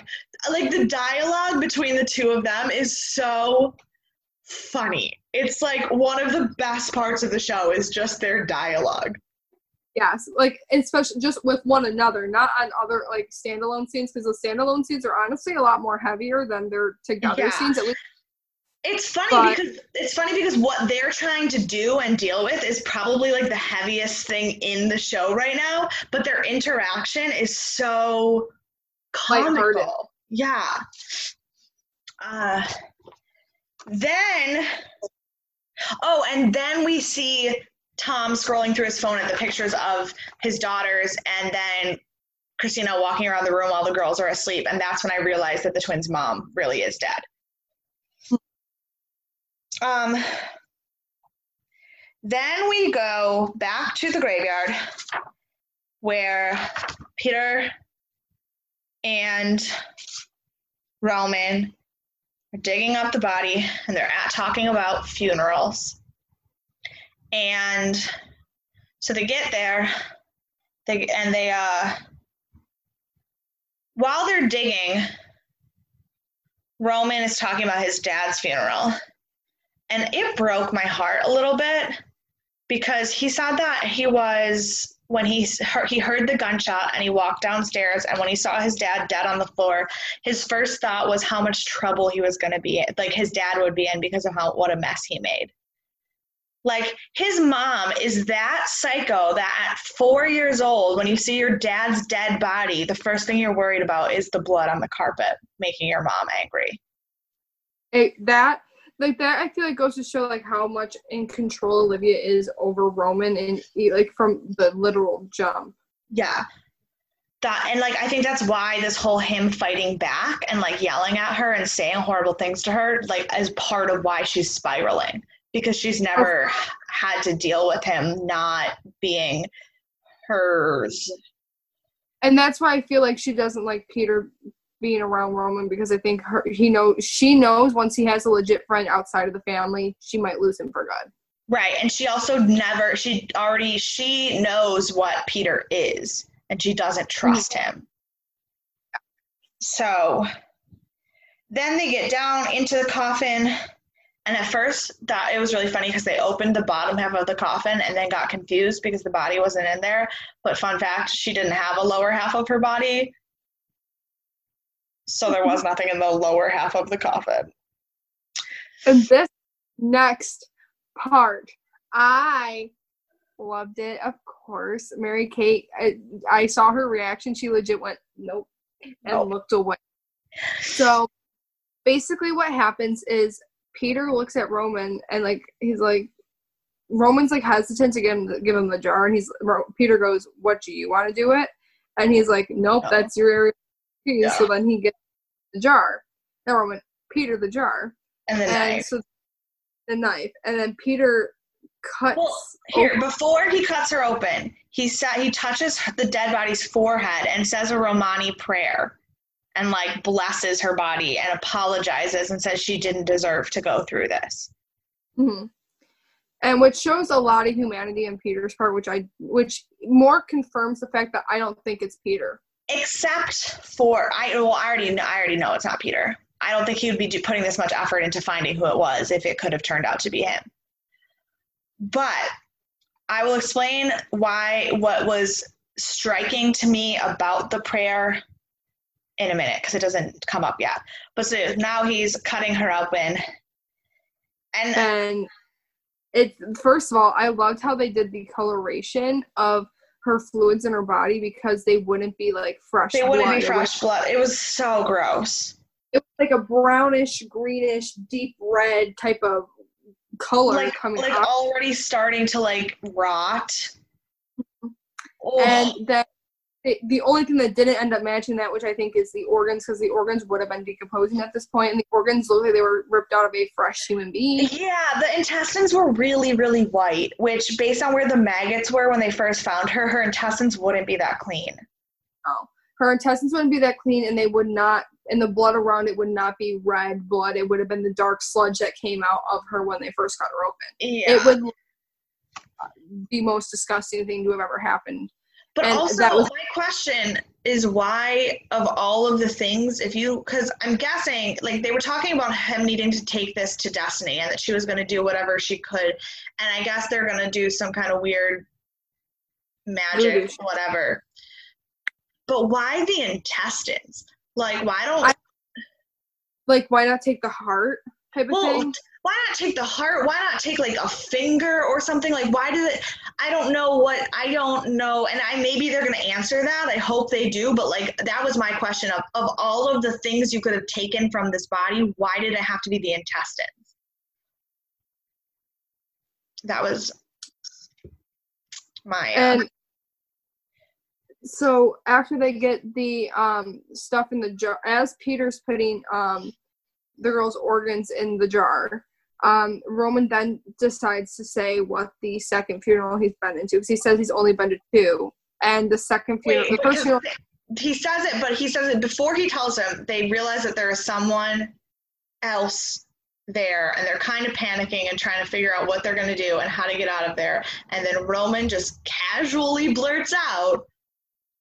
Like the dialogue between the two of them is so funny. It's like one of the best parts of the show is just their dialogue. Yes, like especially just with one another, not on other like standalone scenes, because the standalone scenes are honestly a lot more heavier than their together yeah. scenes. At least it's funny but, because it's funny because what they're trying to do and deal with is probably like the heaviest thing in the show right now, but their interaction is so comical. Yeah. Uh, then, oh, and then we see Tom scrolling through his phone at the pictures of his daughters, and then Christina walking around the room while the girls are asleep. And that's when I realized that the twins' mom really is dead. Um, then we go back to the graveyard where Peter and Roman are digging up the body and they're at talking about funerals. And so they get there, they and they uh while they're digging, Roman is talking about his dad's funeral. And it broke my heart a little bit because he said that he was when he heard, he heard the gunshot and he walked downstairs and when he saw his dad dead on the floor his first thought was how much trouble he was going to be in, like his dad would be in because of how what a mess he made. Like his mom is that psycho that at four years old when you see your dad's dead body the first thing you're worried about is the blood on the carpet making your mom angry. Hey, that like that i feel like goes to show like how much in control olivia is over roman and like from the literal jump. Yeah. That and like i think that's why this whole him fighting back and like yelling at her and saying horrible things to her like as part of why she's spiraling. Because she's never had to deal with him not being hers. And that's why i feel like she doesn't like peter being around Roman because I think her he knows she knows once he has a legit friend outside of the family, she might lose him for good. Right. And she also never she already she knows what Peter is and she doesn't trust mm-hmm. him. So then they get down into the coffin and at first that it was really funny because they opened the bottom half of the coffin and then got confused because the body wasn't in there. But fun fact, she didn't have a lower half of her body so there was nothing in the lower half of the coffin. And this next part, I loved it, of course. Mary Kate, I, I saw her reaction. She legit went, nope, and nope. looked away. So basically, what happens is Peter looks at Roman and, like, he's like, Roman's like hesitant to give him the, give him the jar, and he's Peter goes, "What do you want to do it?" And he's like, "Nope, no. that's your area yeah. So then he gets the jar. Now went Peter the jar. And the and knife. So the knife. And then Peter cuts well, here open. before he cuts her open, he said he touches the dead body's forehead and says a Romani prayer and like blesses her body and apologizes and says she didn't deserve to go through this. Mm-hmm. And which shows a lot of humanity in Peter's part, which I which more confirms the fact that I don't think it's Peter except for I well I already know, I already know it's not Peter. I don't think he would be putting this much effort into finding who it was if it could have turned out to be him. But I will explain why what was striking to me about the prayer in a minute because it doesn't come up yet. But so now he's cutting her open, and uh, and it first of all, I loved how they did the coloration of her fluids in her body because they wouldn't be like fresh. They wouldn't blood. be fresh blood. It was so gross. it was like a brownish, greenish, deep red type of color like coming like out. already starting to like rot. and Ugh. The, the only thing that didn't end up matching that, which I think is the organs, because the organs would have been decomposing at this point, and the organs looked like they were ripped out of a fresh human being. Yeah, the intestines were really, really white, which, based on where the maggots were when they first found her, her intestines wouldn't be that clean. Oh, her intestines wouldn't be that clean, and they would not, and the blood around it would not be red blood. It would have been the dark sludge that came out of her when they first got her open. Yeah. It would the most disgusting thing to have ever happened. But and also, that was- my question is why, of all of the things, if you, because I'm guessing, like, they were talking about him needing to take this to Destiny and that she was going to do whatever she could. And I guess they're going to do some kind of weird magic, shit. whatever. But why the intestines? Like, why don't. I- Like, why not take the heart type of Well, thing? Why not take the heart? Why not take like a finger or something? Like, why does it? I don't know what I don't know, and I maybe they're gonna answer that. I hope they do. But like, that was my question of of all of the things you could have taken from this body, why did it have to be the intestines? That was my. Uh, and so after they get the um stuff in the jar as peter's putting um the girl's organs in the jar um roman then decides to say what the second funeral he's been into because he says he's only been to two and the second funeral Wait, the first funeral he says it, but he says it before he tells them. They realize that there is someone else there, and they're kind of panicking and trying to figure out what they're going to do and how to get out of there. And then Roman just casually blurts out,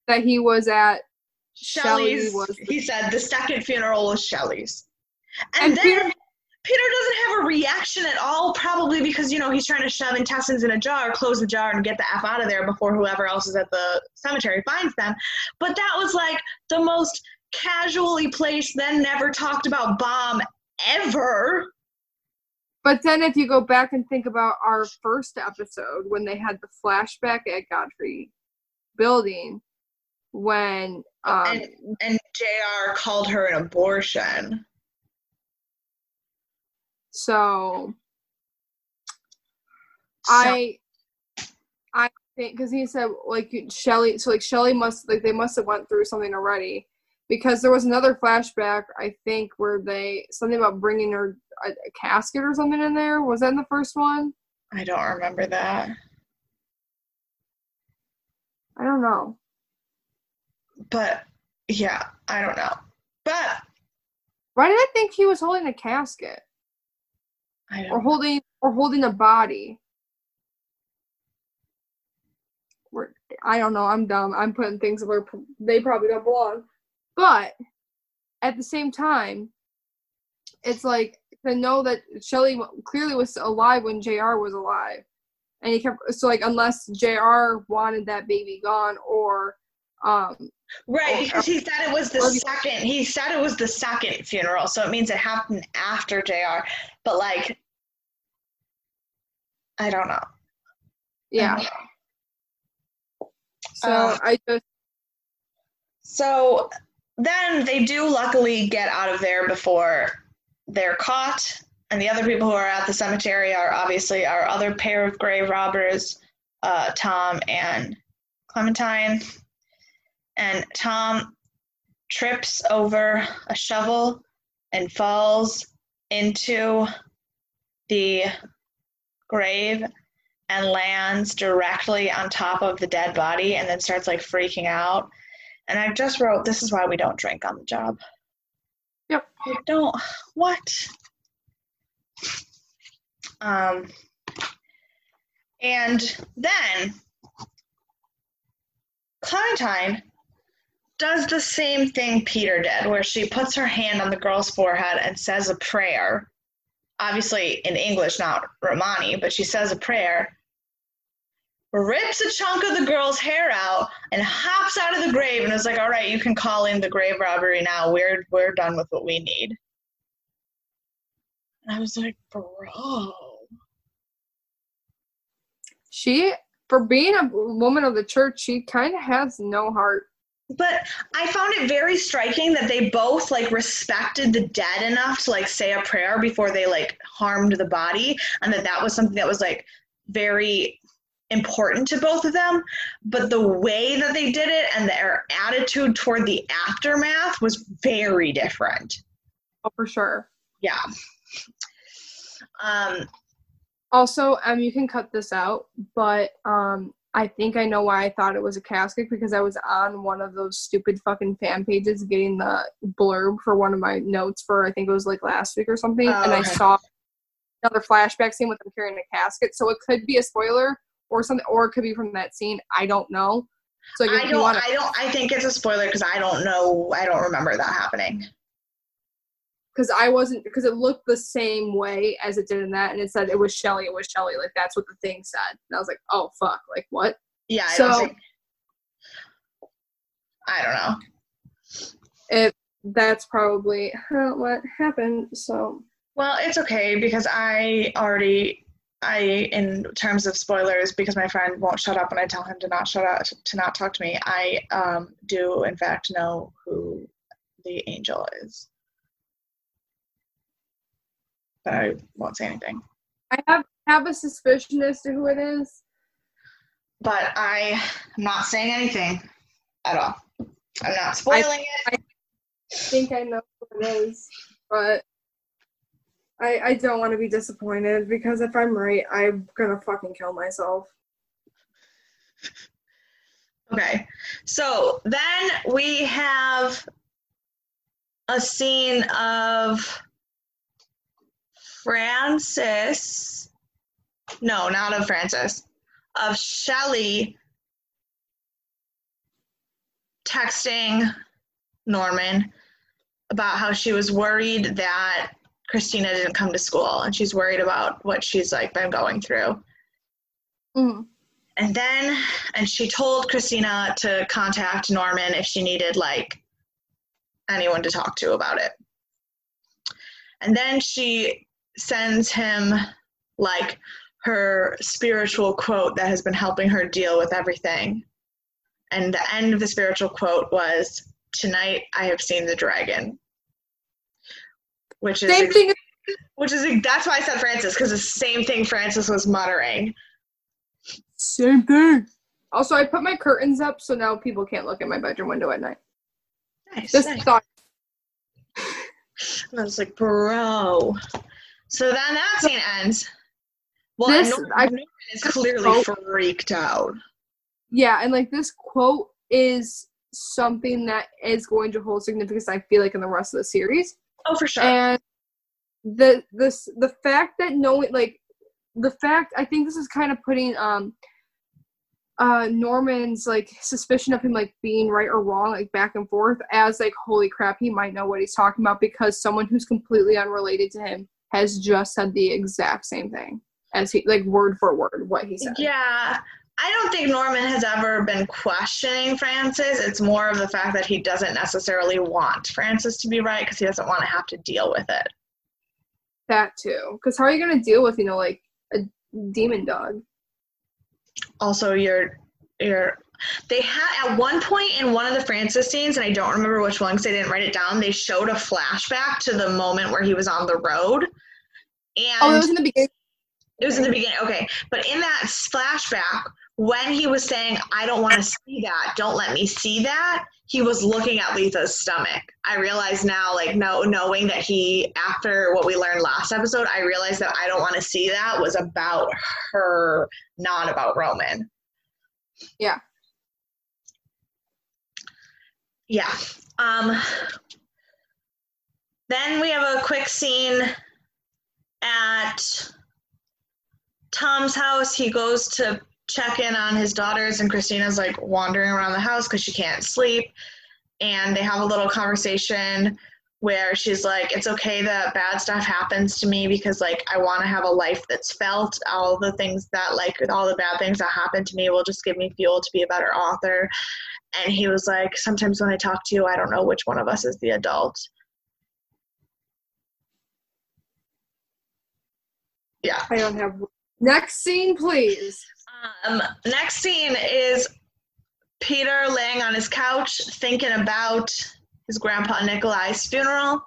that he was at Shelley "Shelley's." was he said the second funeral was Shelley's, and, And then. Peter- Peter doesn't have a reaction at all, probably because, you know, he's trying to shove intestines in a jar, close the jar, and get the F out of there before whoever else is at the cemetery finds them. But that was like the most casually placed, then never talked about bomb ever. but then if you go back and think about our first episode when they had the flashback at godfrey building when um and, and JR called her an abortion. So So- I I think because he said like Shelley, so like Shelley must like they must have went through something already because there was another flashback I think where they something about bringing her a, a casket or something in there. Was that in the first one? I don't remember that. I don't know. But yeah, I don't know. But Why did I think he was holding a casket or holding or holding a body? We're, I don't know. I'm dumb. I'm putting things where they probably don't belong. But at the same time, it's like to know that Shelley clearly was alive when Jr. was alive, and he kept so like unless Jr. wanted that baby gone or um Right, because he said it was the- second. He said it was the second funeral, so it means it happened after JR. But like, I don't know. yeah. So Uh, I just So then they do luckily get out of there before they're caught, and the other people who are at the cemetery are obviously our other pair of grave robbers, uh, Tom and Clementine. And Tom trips over a shovel and falls into the grave and lands directly on top of the dead body and then starts like freaking out. And I just wrote, this is why we don't drink on the job. Yep. I don't, what? Um, and then Clementine does the same thing Peter did, where she puts her hand on the girl's forehead and says a prayer. Obviously in English, not Romani, but she says a prayer rips a chunk of the girl's hair out and hops out of the grave and is like, "All right, you can call in the grave robbery now. We're we're done with what we need." And I was like, "Bro, she for being a woman of the church, she kind of has no heart. But I found it very striking that they both like respected the dead enough to like say a prayer before they like harmed the body, and that that was something that was like very important to both of them. But the way that they did it and their attitude toward the aftermath was very different. Oh, for sure. Yeah. Um, Also, um, you can cut this out, but um, I think I know why I thought it was a casket because I was on one of those stupid fucking fan pages getting the blurb for one of my notes for I think it was like last week or something, Oh, and I okay. saw another flashback scene with them carrying a casket. So it could be a spoiler or something, or it could be from that scene. I don't know. So like, I you don't. want I don't. I think it's a spoiler because I don't know. I don't remember that happening. Because I wasn't because it looked the same way as it did in that, and it said it was Shelley. It was Shelley. Like that's what the thing said, and I was like, oh fuck, like what? Yeah. So- don't. I don't know. It that's probably what happened. So Well, it's okay because I already, I in terms of spoilers, because my friend won't shut up when I tell him to not shut up to not talk to me. I um, do in fact know who the angel is, but I won't say anything. I have have a suspicion as to who it is. But I am not saying anything at all. I'm not spoiling it. I think I know who it is, but I I don't want to be disappointed because if I'm right, I'm gonna fucking kill myself. Okay. So then we have a scene of Francis. No, not of Francis. Of Shelley texting Norman about how she was worried that Christina didn't come to school and she's worried about what she's like been going through. Mm. And then, and she told Christina to contact Norman if she needed like anyone to talk to about it. And then she sends him like her spiritual quote that has been helping her deal with everything. And the end of the spiritual quote was, Tonight I have seen the dragon. Which is Same thing. which is that's why I said Francis, because the same thing Francis was muttering. Same thing. Also, I put my curtains up so now people can't look at my bedroom window at night. Nice. Just nice. thought. And I was like, bro. So then that scene ends. Well, This- Norman, I- Norman is clearly quote- freaked out. Yeah, and like this quote is something that is going to hold significance. I feel like in the rest of the series, Oh, for sure. and the this the fact that knowing like the fact I think this is kind of putting um uh Norman's like suspicion of him like being right or wrong like back and forth as like holy crap he might know what he's talking about because someone who's completely unrelated to him has just said the exact same thing as he like word for word what he said. yeah. I don't think Norman has ever been questioning Francis. It's more of the fact that he doesn't necessarily want Francis to be right because he doesn't want to have to deal with it. That too. Because how are you gonna deal with, you know, like a demon dog? also you're you're they had at one point in one of the Francis scenes, and I don't remember which one because I didn't write it down. They showed a flashback to the moment where he was on the road, and Oh, it was in the beginning. it was in the beginning. Okay, but in that flashback, when he was saying, "I don't want to see that. Don't let me see that," he was looking at Letha's stomach. I realize now, like, no, knowing that he, after what we learned last episode, I realized that I don't want to see that was about her, not about Roman. Yeah. Yeah. Um, then we have a quick scene at Tom's house. He goes to check in on his daughters, and Christina's like wandering around the house because she can't sleep. And they have a little conversation where she's like, It's okay that bad stuff happens to me because, like, I want to have a life that's felt. All the things that, like, all the bad things that happen to me will just give me fuel to be a better author. And he was like, Sometimes when I talk to you, I don't know which one of us is the adult. Yeah. I don't have. Next scene, please. Um, next scene is Peter laying on his couch thinking about his grandpa Nikolai's funeral.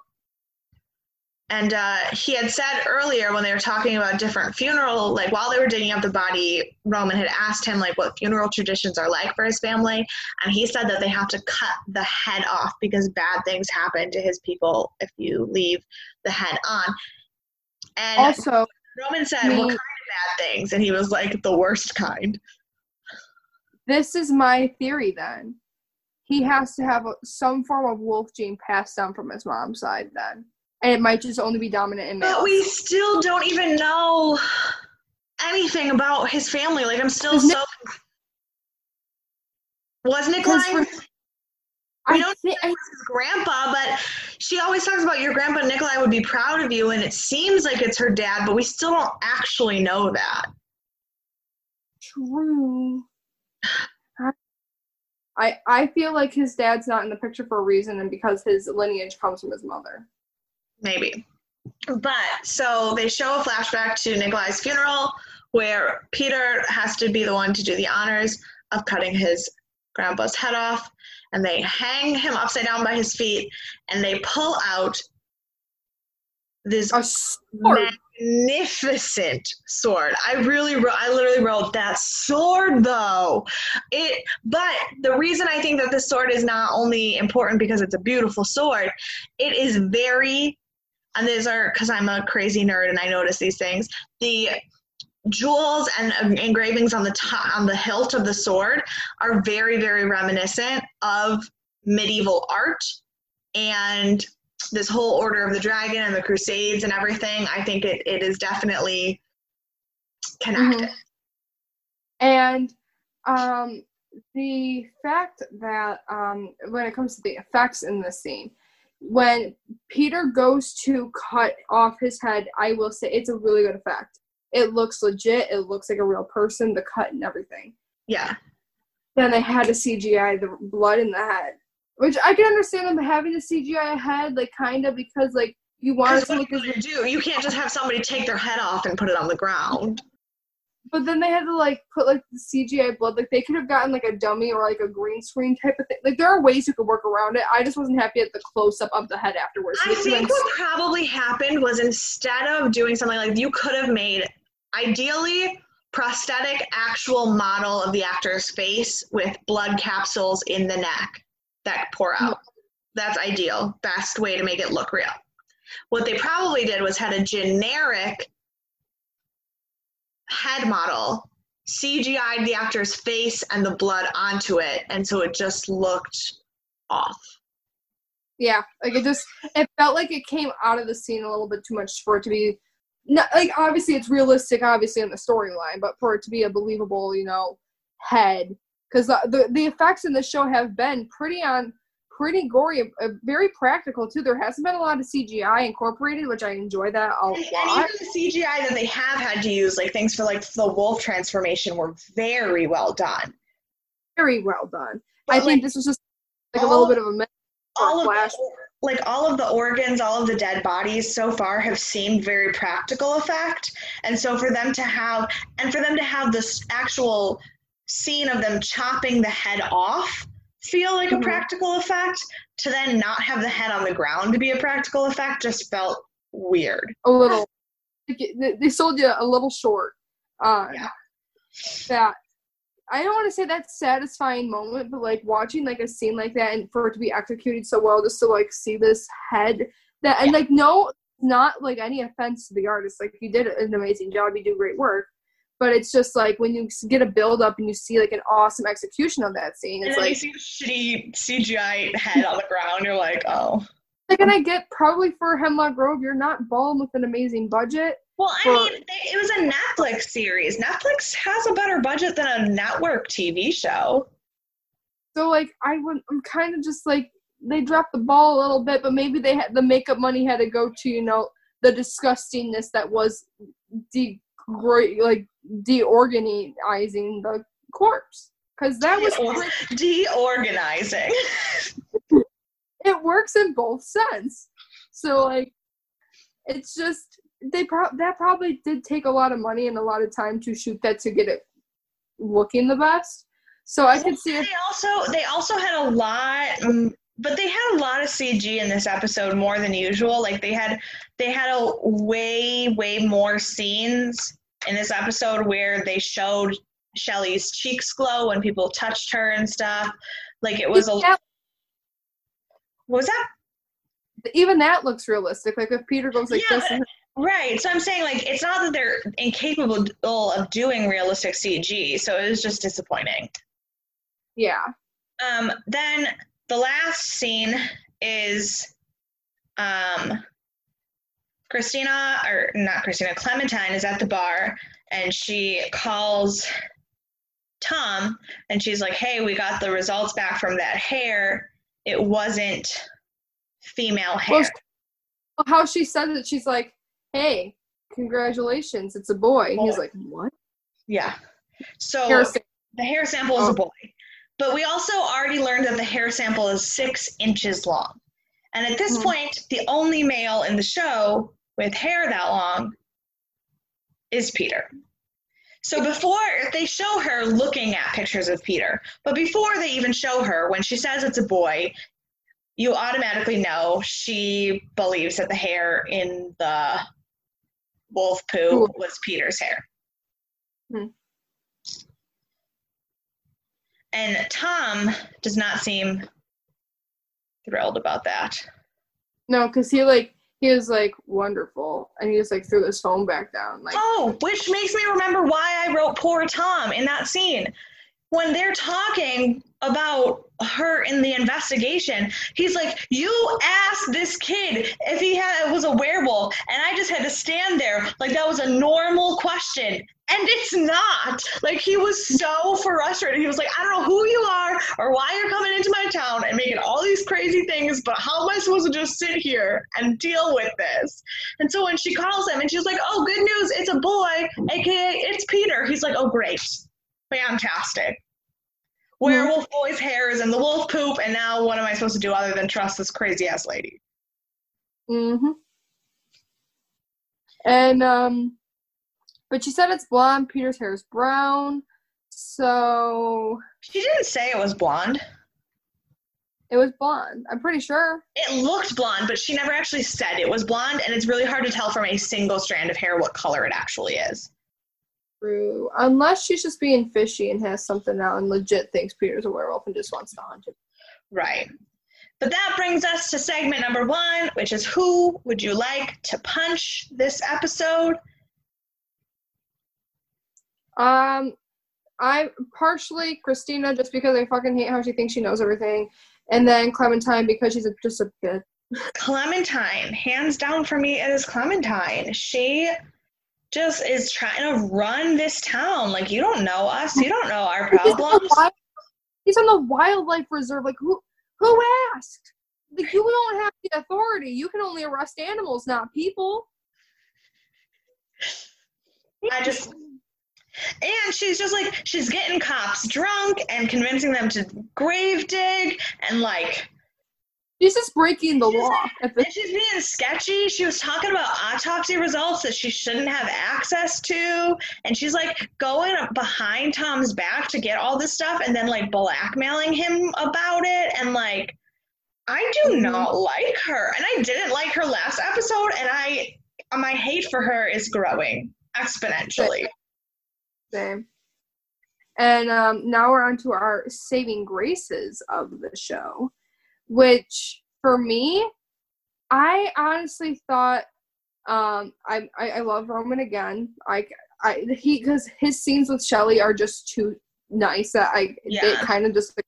And uh, he had said earlier when they were talking about different funeral, like while they were digging up the body, Roman had asked him like what funeral traditions are like for his family, and he said that they have to cut the head off because bad things happen to his people if you leave the head on. And Also, Roman said, me- "What kind of bad things?" And he was like, "The worst kind." this is my theory then. He has to have a, some form of wolf gene passed down from his mom's side then. And it might just only be dominant in males. But we still don't even know anything about his family. Like I'm still Is so. Was Nikolai Because his for- I don't thi- I grandpa? But she always talks about your grandpa Nikolai would be proud of you, and it seems like it's her dad, but we still don't actually know that. True. *sighs* I I feel like his dad's not in the picture for a reason, and because his lineage comes from his mother. Maybe. But so they show a flashback to Nikolai's funeral where Peter has to be the one to do the honors of cutting his grandpa's head off. And they hang him upside down by his feet and they pull out this A sword. magnificent sword. I really wrote, I literally wrote that sword though. It but the reason I think that this sword is not only important because it's a beautiful sword, it is very and these are because I'm a crazy nerd and I notice these things. The jewels and uh, engravings on the top on the hilt of the sword are very very reminiscent of medieval art. And this whole order of the dragon and the crusades and everything i think it, it is definitely connected. And um, the fact that um, when it comes to the effects in this scene, when Peter goes to cut off his head, I will say it's a really good effect. It looks legit. It looks like a real person, the cut and everything. yeah Then they had to CGI the blood in the head, which I can understand them having to CGI a head, like kind of because like you want to look you do you can't just have somebody take their head off and put it on the ground But then they had to like put like the CGI blood. Like they could have gotten like a dummy or like a green screen type of thing. Like there are ways you could work around it. I just wasn't happy at the close up of the head afterwards. I think what probably happened was instead of doing something like you could have made ideally prosthetic actual model of the actor's face with blood capsules in the neck that pour out. Mm-hmm. That's ideal. Best way to make it look real. What they probably did was had a generic head model, CGI'd the actor's face and the blood onto it, and so it just looked off. yeah, like it just it felt like it came out of the scene a little bit too much for it to be. Not, like obviously it's realistic, obviously in the storyline, but for it to be a believable, you know, head because the, the the effects in the show have been pretty on pretty gory, uh, very practical too. There hasn't been a lot of CGI incorporated, which I enjoy that a And, and even the CGI that they have had to use, like things for like the wolf transformation, were very well done. very well done. But, I like, think this was just like a little bit of a mess. all of like all of the organs, all of the dead bodies so far have seemed very practical effect, and so for them to have and for them to have this actual scene of them chopping the head off feel like Mhm. a practical effect, to then not have the head on the ground to be a practical effect just felt weird. a little. They they sold you a little short. Uh, Yeah. That I don't want to say that satisfying moment, but like watching like a scene like that and for it to be executed so well, just to like see this head that and like no, not like any offense to the artist, like you did an amazing job, you do great work. But it's just like when you get a build up and you see like an awesome execution of that scene, it's like you see a shitty CGI head on the ground, you're like, oh. Like, and I get probably for Hemlock Grove, you're not balling with an amazing budget. Well, I For- mean, it was a Netflix series. Netflix has a better budget than a network TV show. So like, I would, I'm kind of just like they dropped the ball a little bit, but maybe they had the makeup money had to go to you know the disgustingness that was de like deorganizing the corpse because that was Deorganizing. *laughs* it works in both sense. So like, it's just they pro- that probably did take a lot of money and a lot of time to shoot that to get it looking the best. So I could see if They also they also had a lot, mm, but they had a lot of CG in this episode more than usual. Like they had they had a way way more scenes in this episode where they showed Shelley's cheeks glow when people touched her and stuff. Like it was a what was that? even that looks realistic. Like if Peter goes like Yeah, this, and Right. So I'm saying like it's not that they're incapable of doing realistic CG. So it was just disappointing. yeah, Um, then the last scene is um, Christina, or not Christina, Clementine is at the bar and she calls Tom and she's like, hey, we got the results back from that hair. It wasn't female hair. Well, how she said it, she's like, "Hey, congratulations, it's a boy." And he's like, "What?" yeah. So Hair the hair sample is Oh. a boy. But we also already learned that the hair sample is six inches long. And at this Mhm. point, the only male in the show with hair that long is Peter. So before they show her looking at pictures of Peter, but before they even show her, when she says it's a boy, you automatically know she believes that the hair in the wolf poo was Peter's hair. Hmm. And Tom does not seem thrilled about that. No, because he like he was like wonderful, and he just like threw his phone back down. Like, Oh, which makes me remember why I wrote poor Tom in that scene. When they're talking about her in the investigation, he's like, "You asked this kid if he had was a werewolf," and I just had to stand there like that was a normal question, and it's not. Like he was so frustrated. He was like, "I don't know who you are or why you're coming into my town and making all these crazy things, but how am I supposed to just sit here and deal with this?" And so when she calls him and she's like, "Oh, good news, it's a boy, aka it's Peter." He's like, "Oh, great, fantastic." Werewolf boy's hair is in the wolf poop, and now what am I supposed to do other than trust this crazy ass lady? mm-hmm. And um, but she said it's blonde. Peter's hair is brown, so She didn't say it was blonde. it was blonde. I'm pretty sure. It looked blonde, but she never actually said it was blonde, and it's really hard to tell from a single strand of hair what color it actually is. True. Unless she's just being fishy and has something out and legit thinks Peter's a werewolf and just wants to hunt him. Right. But that brings us to segment number one, which is who would you like to punch this episode? Um, I partially Christina just because I fucking hate how she thinks she knows everything, and then Clementine because she's a, just a bitch. Clementine, hands down for me, it is Clementine. She just is trying to run this town. Like, you don't know us, you don't know our He's on, the problems. wild, he's on the wildlife reserve. Like who? Who asked? Like you don't have the authority. You can only arrest animals, not people. I just, and she's just like, she's getting cops drunk and convincing them to grave dig and like, She's just breaking the law. At this, she's being sketchy. She was talking about autopsy results that she shouldn't have access to. And she's like going behind Tom's back to get all this stuff and then like blackmailing him about it. And like, I do Mhm. not like her. And I didn't like her last episode. And I, my hate for her is growing exponentially. Same. And um, now we're on to our saving graces of the show, which for me, I honestly thought um, I, I I love Roman again. I I he because his scenes with Shelley are just too nice that I it kind of just like,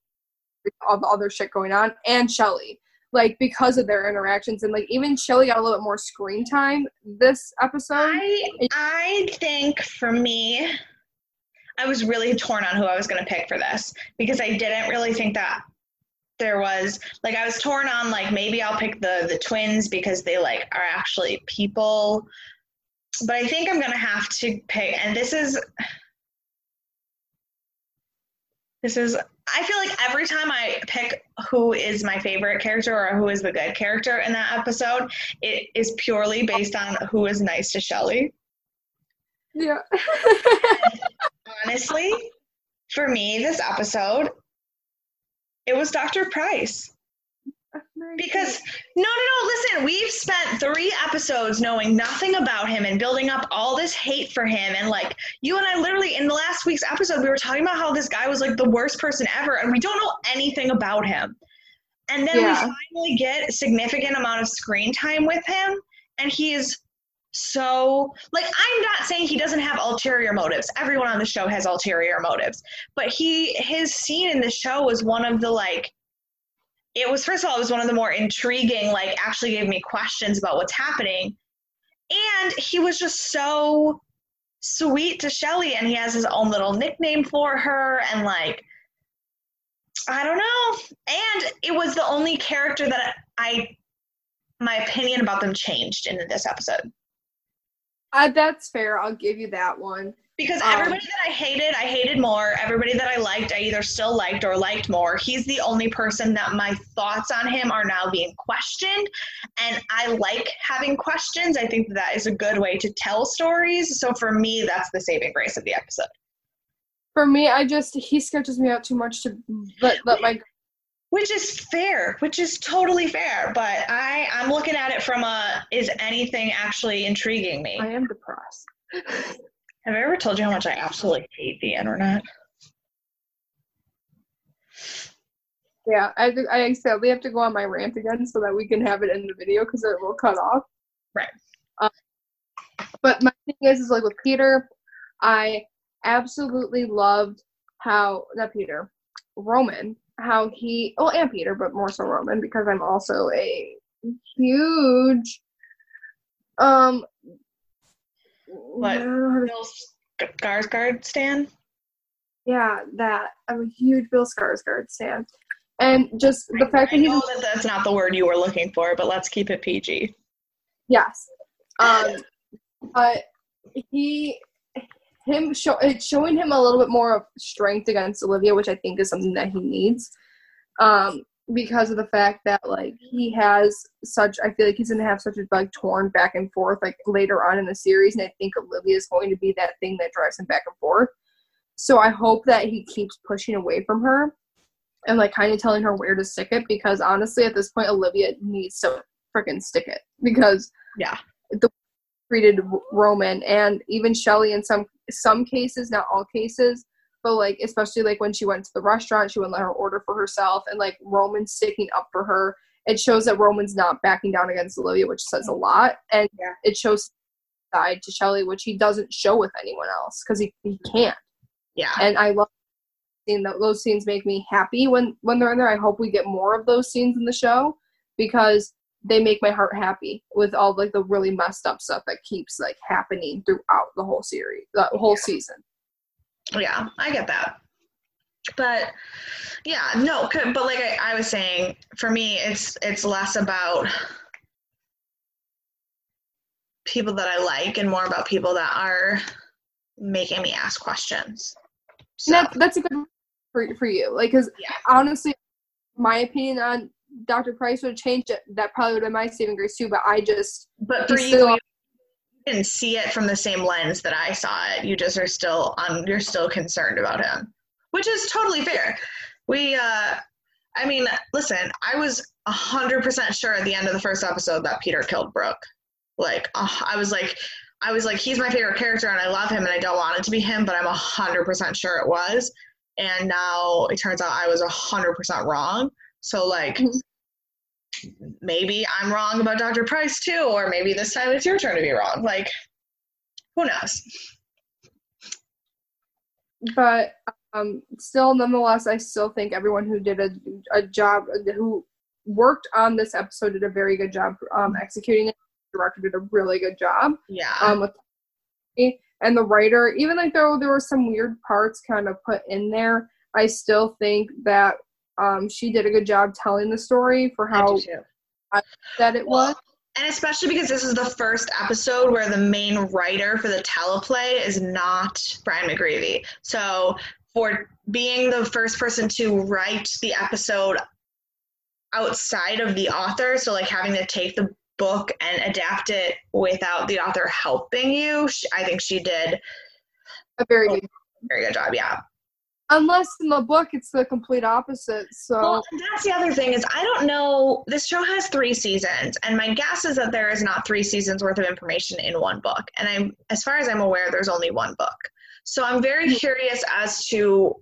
all the other shit going on and Shelley like because of their interactions and like even Shelley got a little bit more screen time this episode. I I think for me, I was really torn on who I was going to pick for this because I didn't really think that there was like I was torn on like maybe I'll pick the the twins because they like are actually people, but I think I'm going to have to pick and this is this is I feel like every time I pick who is my favorite character or who is the good character in that episode, it is purely based on who is nice to Shelley. yeah. *laughs* honestly, for me, this episode, it was Dr. Pryce. Because no, no, no. Listen, we've spent three episodes knowing nothing about him and building up all this hate for him. And like you and I, literally in the last week's episode, we were talking about how this guy was like the worst person ever, and we don't know anything about him. And then Yeah. we finally get a significant amount of screen time with him, and he is so like I'm not saying he doesn't have ulterior motives. Everyone on the show has ulterior motives, but he his scene in the show was one of the like it was first of all it was one of the more intriguing like actually gave me questions about what's happening. And he was just so sweet to Shelley and he has his own little nickname for her and like I don't know. And it was the only character that I my opinion about them changed in this episode Uh, that's fair. I'll give you that one. because Um, everybody that I hated, I hated more. Everybody that I liked, I either still liked or liked more. He's the only person that my thoughts on him are now being questioned. And I like having questions. I think that is a good way to tell stories. So for me, that's the saving grace of the episode. For me, I just he sketches me out too much to let let my Which is fair, which is totally fair. But I, I'm looking at it from a is anything actually intriguing me? I am depressed. *laughs* Have I ever told you how much I absolutely hate the internet? Yeah, I think I sadly have to go on my rant again so that we can have it in the video because it will cut off. Right. Um, but my thing is, is like with Peter, I absolutely loved how not Peter, Roman, how he well and Peter, but more so Roman because I'm also a huge um. What? I don't know Bill Skarsgård stan? Yeah, that I'm a huge Bill Skarsgård stan, and just the fact I that he's that that's not the word you were looking for, but let's keep it PG. Yes. *laughs* Um, but he, him, show, it's showing him a little bit more of strength against Olivia, which I think is something that he needs. Um, because of the fact that like he has such, I feel like he's gonna have such a like torn back and forth like later on in the series, and I think Olivia is going to be that thing that drives him back and forth. So I hope that he keeps pushing away from her and like kind of telling her where to stick it because honestly at this point Olivia needs to freaking stick it because Yeah. the treated Roman and even Shelley in some some cases, not all cases, but like especially like when she went to the restaurant, she wouldn't let her order for herself, and like Roman sticking up for her. It shows that Roman's not backing down against Olivia, which says a lot, and Yeah. it shows side to Shelley, which he doesn't show with anyone else because he he mm-hmm. can't. Yeah. And I love seeing that those scenes make me happy when when they're in there. I hope we get more of those scenes in the show because they make my heart happy with all like the really messed up stuff that keeps like happening throughout the whole series, the whole Yeah. season. Yeah, I get that. But yeah, no, but like I, I was saying, for me, it's it's less about people that I like and more about people that are making me ask questions. So, that, that's a good for for you, like because Yeah. honestly, my opinion on Dr. Pryce would have changed it. That probably would have been my saving grace too. But I just but for he's you, still- you didn't see it from the same lens that I saw it. You just are still on. You're still concerned about him, which is totally fair. We, uh, I mean, listen, I was a hundred percent sure at the end of the first episode that Peter killed Brooke. Like, uh, I was like, I was like, he's my favorite character, and I love him, and I don't want it to be him, but I'm a hundred percent sure it was. And now it turns out I was a hundred percent wrong. So like. Mhm. Maybe I'm wrong about Dr. Pryce too, or maybe this time it's your turn to be wrong. Like, who knows? but um, still, nonetheless, I still think everyone who did a, a job, who worked on this episode, did a very good job um, executing it. The director did a really good job Yeah. um, with and the writer. Even like though there were some weird parts kind of put in there, I still think that um, she did a good job telling the story for how too. that it was. And especially because this is the first episode where the main writer for the teleplay is not Brian McGreevy. So for being the first person to write the episode outside of the author, so like having to take the book and adapt it without the author helping you, I think she did A very good very good job. Yeah. Unless in the book it's the complete opposite. So Well, that's the other thing is I don't know. This show has three seasons, and my guess is that there is not three seasons worth of information in one book. And I'm, as far as I'm aware, there's only one book. So I'm very hmm. curious as to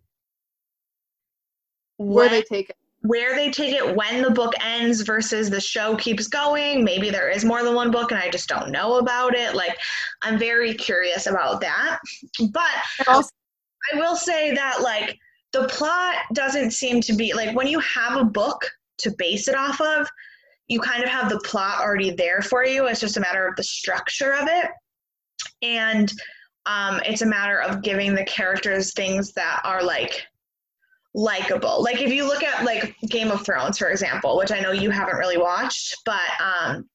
where they take it. where they take it when the book ends versus the show keeps going. Maybe there is more than one book and I just don't know about it. Like, I'm very curious about that. But also, I will say that, like, the plot doesn't seem to be like when you have a book to base it off of, you kind of have the plot already there for you. It's just a matter of the structure of it. And um, it's a matter of giving the characters things that are like likable. Like if you look at like Game of Thrones, for example, which I know you haven't really watched, but um,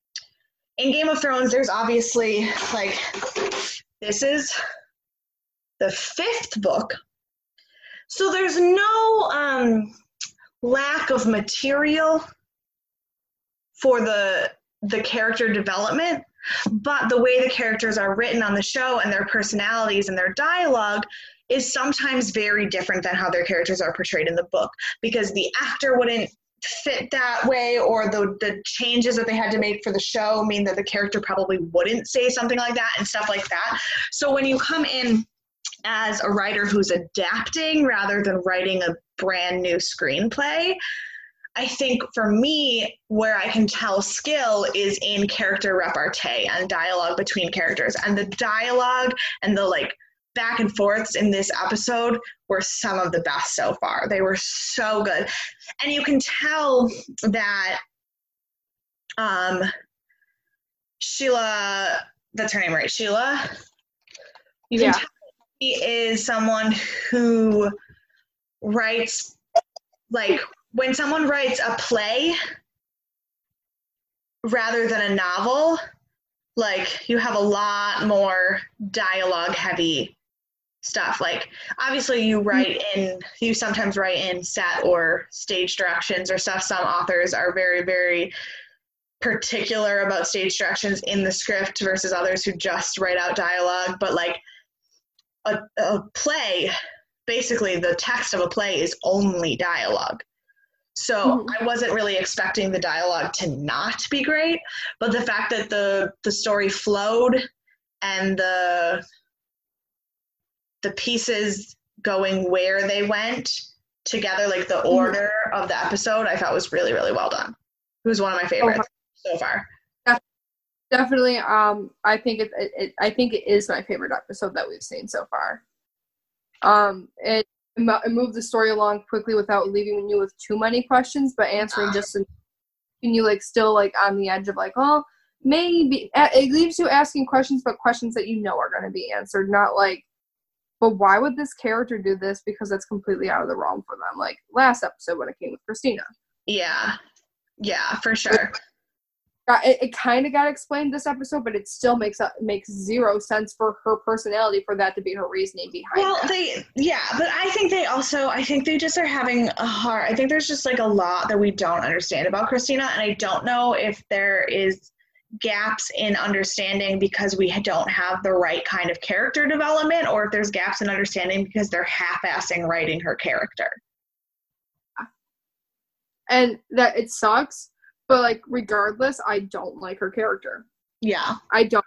in Game of Thrones, there's obviously like this is the fifth book, so there's no um, lack of material for the the character development but the way the characters are written on the show and their personalities and their dialogue is sometimes very different than how their characters are portrayed in the book because the actor wouldn't fit that way or the the changes that they had to make for the show mean that the character probably wouldn't say something like that and stuff like that. So when you come in as a writer who's adapting rather than writing a brand new screenplay, I think for me, where I can tell skill is in character repartee and dialogue between characters. And the dialogue and the like back and forths in this episode were some of the best so far. They were so good. And you can tell that um Sheila that's her name, right? Sheila. You can Yeah. tell is someone who writes like when someone writes a play rather than a novel, like you have a lot more dialogue heavy stuff. Like obviously you hmm. write in you sometimes write in set or stage directions or stuff. Some authors are very, very particular about stage directions in the script versus others who just write out dialogue. But like a, a play, basically the text of a play is only dialogue. So Mhm. I wasn't really expecting the dialogue to not be great, but the fact that the the story flowed and the the pieces going where they went together, like the order of the episode, I thought was really really well done. It was one of my favorites so far. Definitely, um, I think it, it, it. I think it is my favorite episode that we've seen so far. Um, it, it moved the story along quickly without leaving you with too many questions, but answering Yeah. just and you like still like on the edge of like, oh, maybe it leaves you asking questions, but questions that you know are going to be answered, not like, but why would this character do this? Because that's completely out of the realm for them. Like last episode when it came with Christina. Yeah, yeah, for sure. Uh, it, it kind of got explained this episode, but it still makes up makes zero sense for her personality for that to be her reasoning behind Well, that. they yeah, but I think they also I think they just are having a hard. I think there's just like a lot that we don't understand about Christina, and I don't know if there is gaps in understanding because we don't have the right kind of character development, or if there's gaps in understanding because they're half-assing writing her character. and that it sucks, but like regardless, I don't like her character. Yeah, I don't.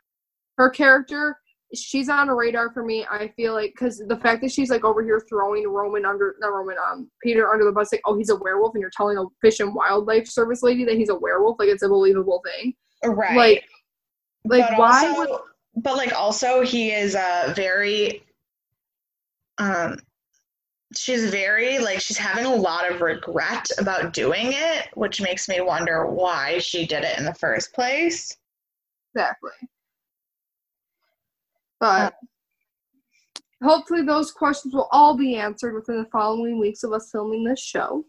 Her character, she's on a radar for me. I feel like because the fact that she's like over here throwing Roman under not Roman um Peter under the bus, like oh he's a werewolf, and you're telling a fish and wildlife service lady that he's a werewolf, like it's a believable thing. right. Like, like but why also, would but like also he is uh very um she's very like she's having a lot of regret about doing it which makes me wonder why she did it in the first place Exactly. But uh, hopefully those questions will all be answered within the following weeks of us filming this show.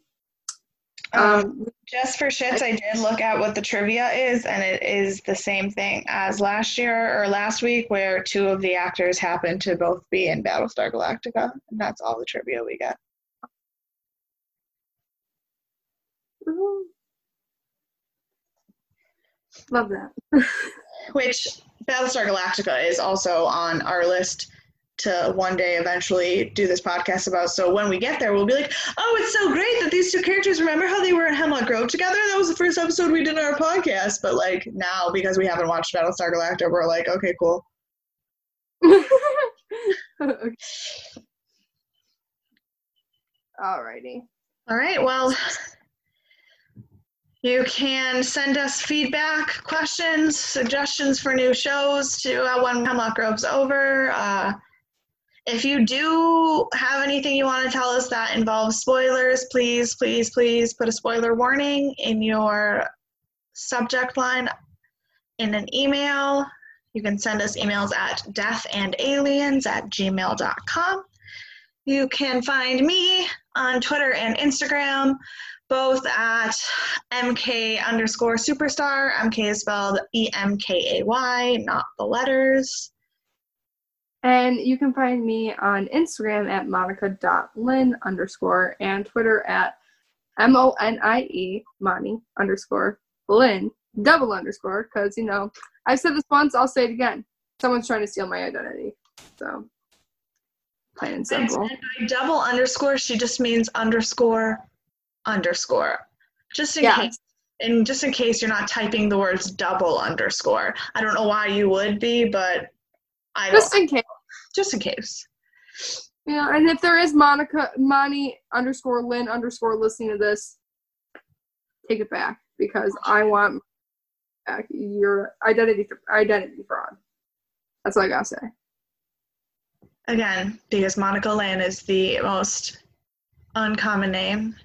Um, Um, just for shits i did look at what the trivia is and it is the same thing as last year or last week where two of the actors happen to both be in battlestar galactica and that's all the trivia we got love that. *laughs* which Battlestar Galactica is also on our list to one day eventually do this podcast about. So when we get there, we'll be like, oh, it's so great that these two characters remember how they were in Hemlock Grove together. That was the first episode we did in our podcast. But like now, because we haven't watched Battlestar Galactica, we're like, okay, cool. *laughs* Alrighty. All right. Well, you can send us feedback, questions, suggestions for new shows to uh, when Hemlock Grove's over. Uh, if you do have anything you want to tell us that involves spoilers, please, please, please put a spoiler warning in your subject line in an email. You can send us emails at deathandaliens at gmail.com. You can find me on Twitter and Instagram, both at MK underscore superstar. MK is spelled E M K A Y, not the letters. And you can find me on Instagram at monica.lin underscore and Twitter at M O N I E, Moni underscore Lynn, double underscore, because, you know, I've said this once, I'll say it again. Someone's trying to steal my identity. So, plain and simple. And by double underscore, she just means underscore underscore. Just in Yeah. case. And just in case you're not typing the words double underscore. I don't know why you would be, but I don't. Just in case. Just in case. Yeah, and if there is Monica, Moni underscore Lynn underscore listening to this, take it back because I want back your identity identity fraud. That's all I gotta say. Again, because Monica Lynn is the most uncommon name.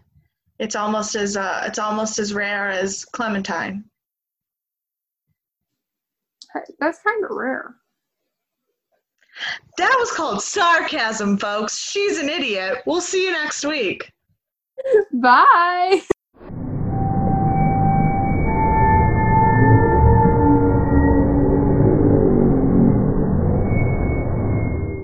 It's almost as uh, it's almost as rare as Clementine. Hey, That's kind of rare. That was called sarcasm, folks. She's an idiot. We'll see you next week. Bye.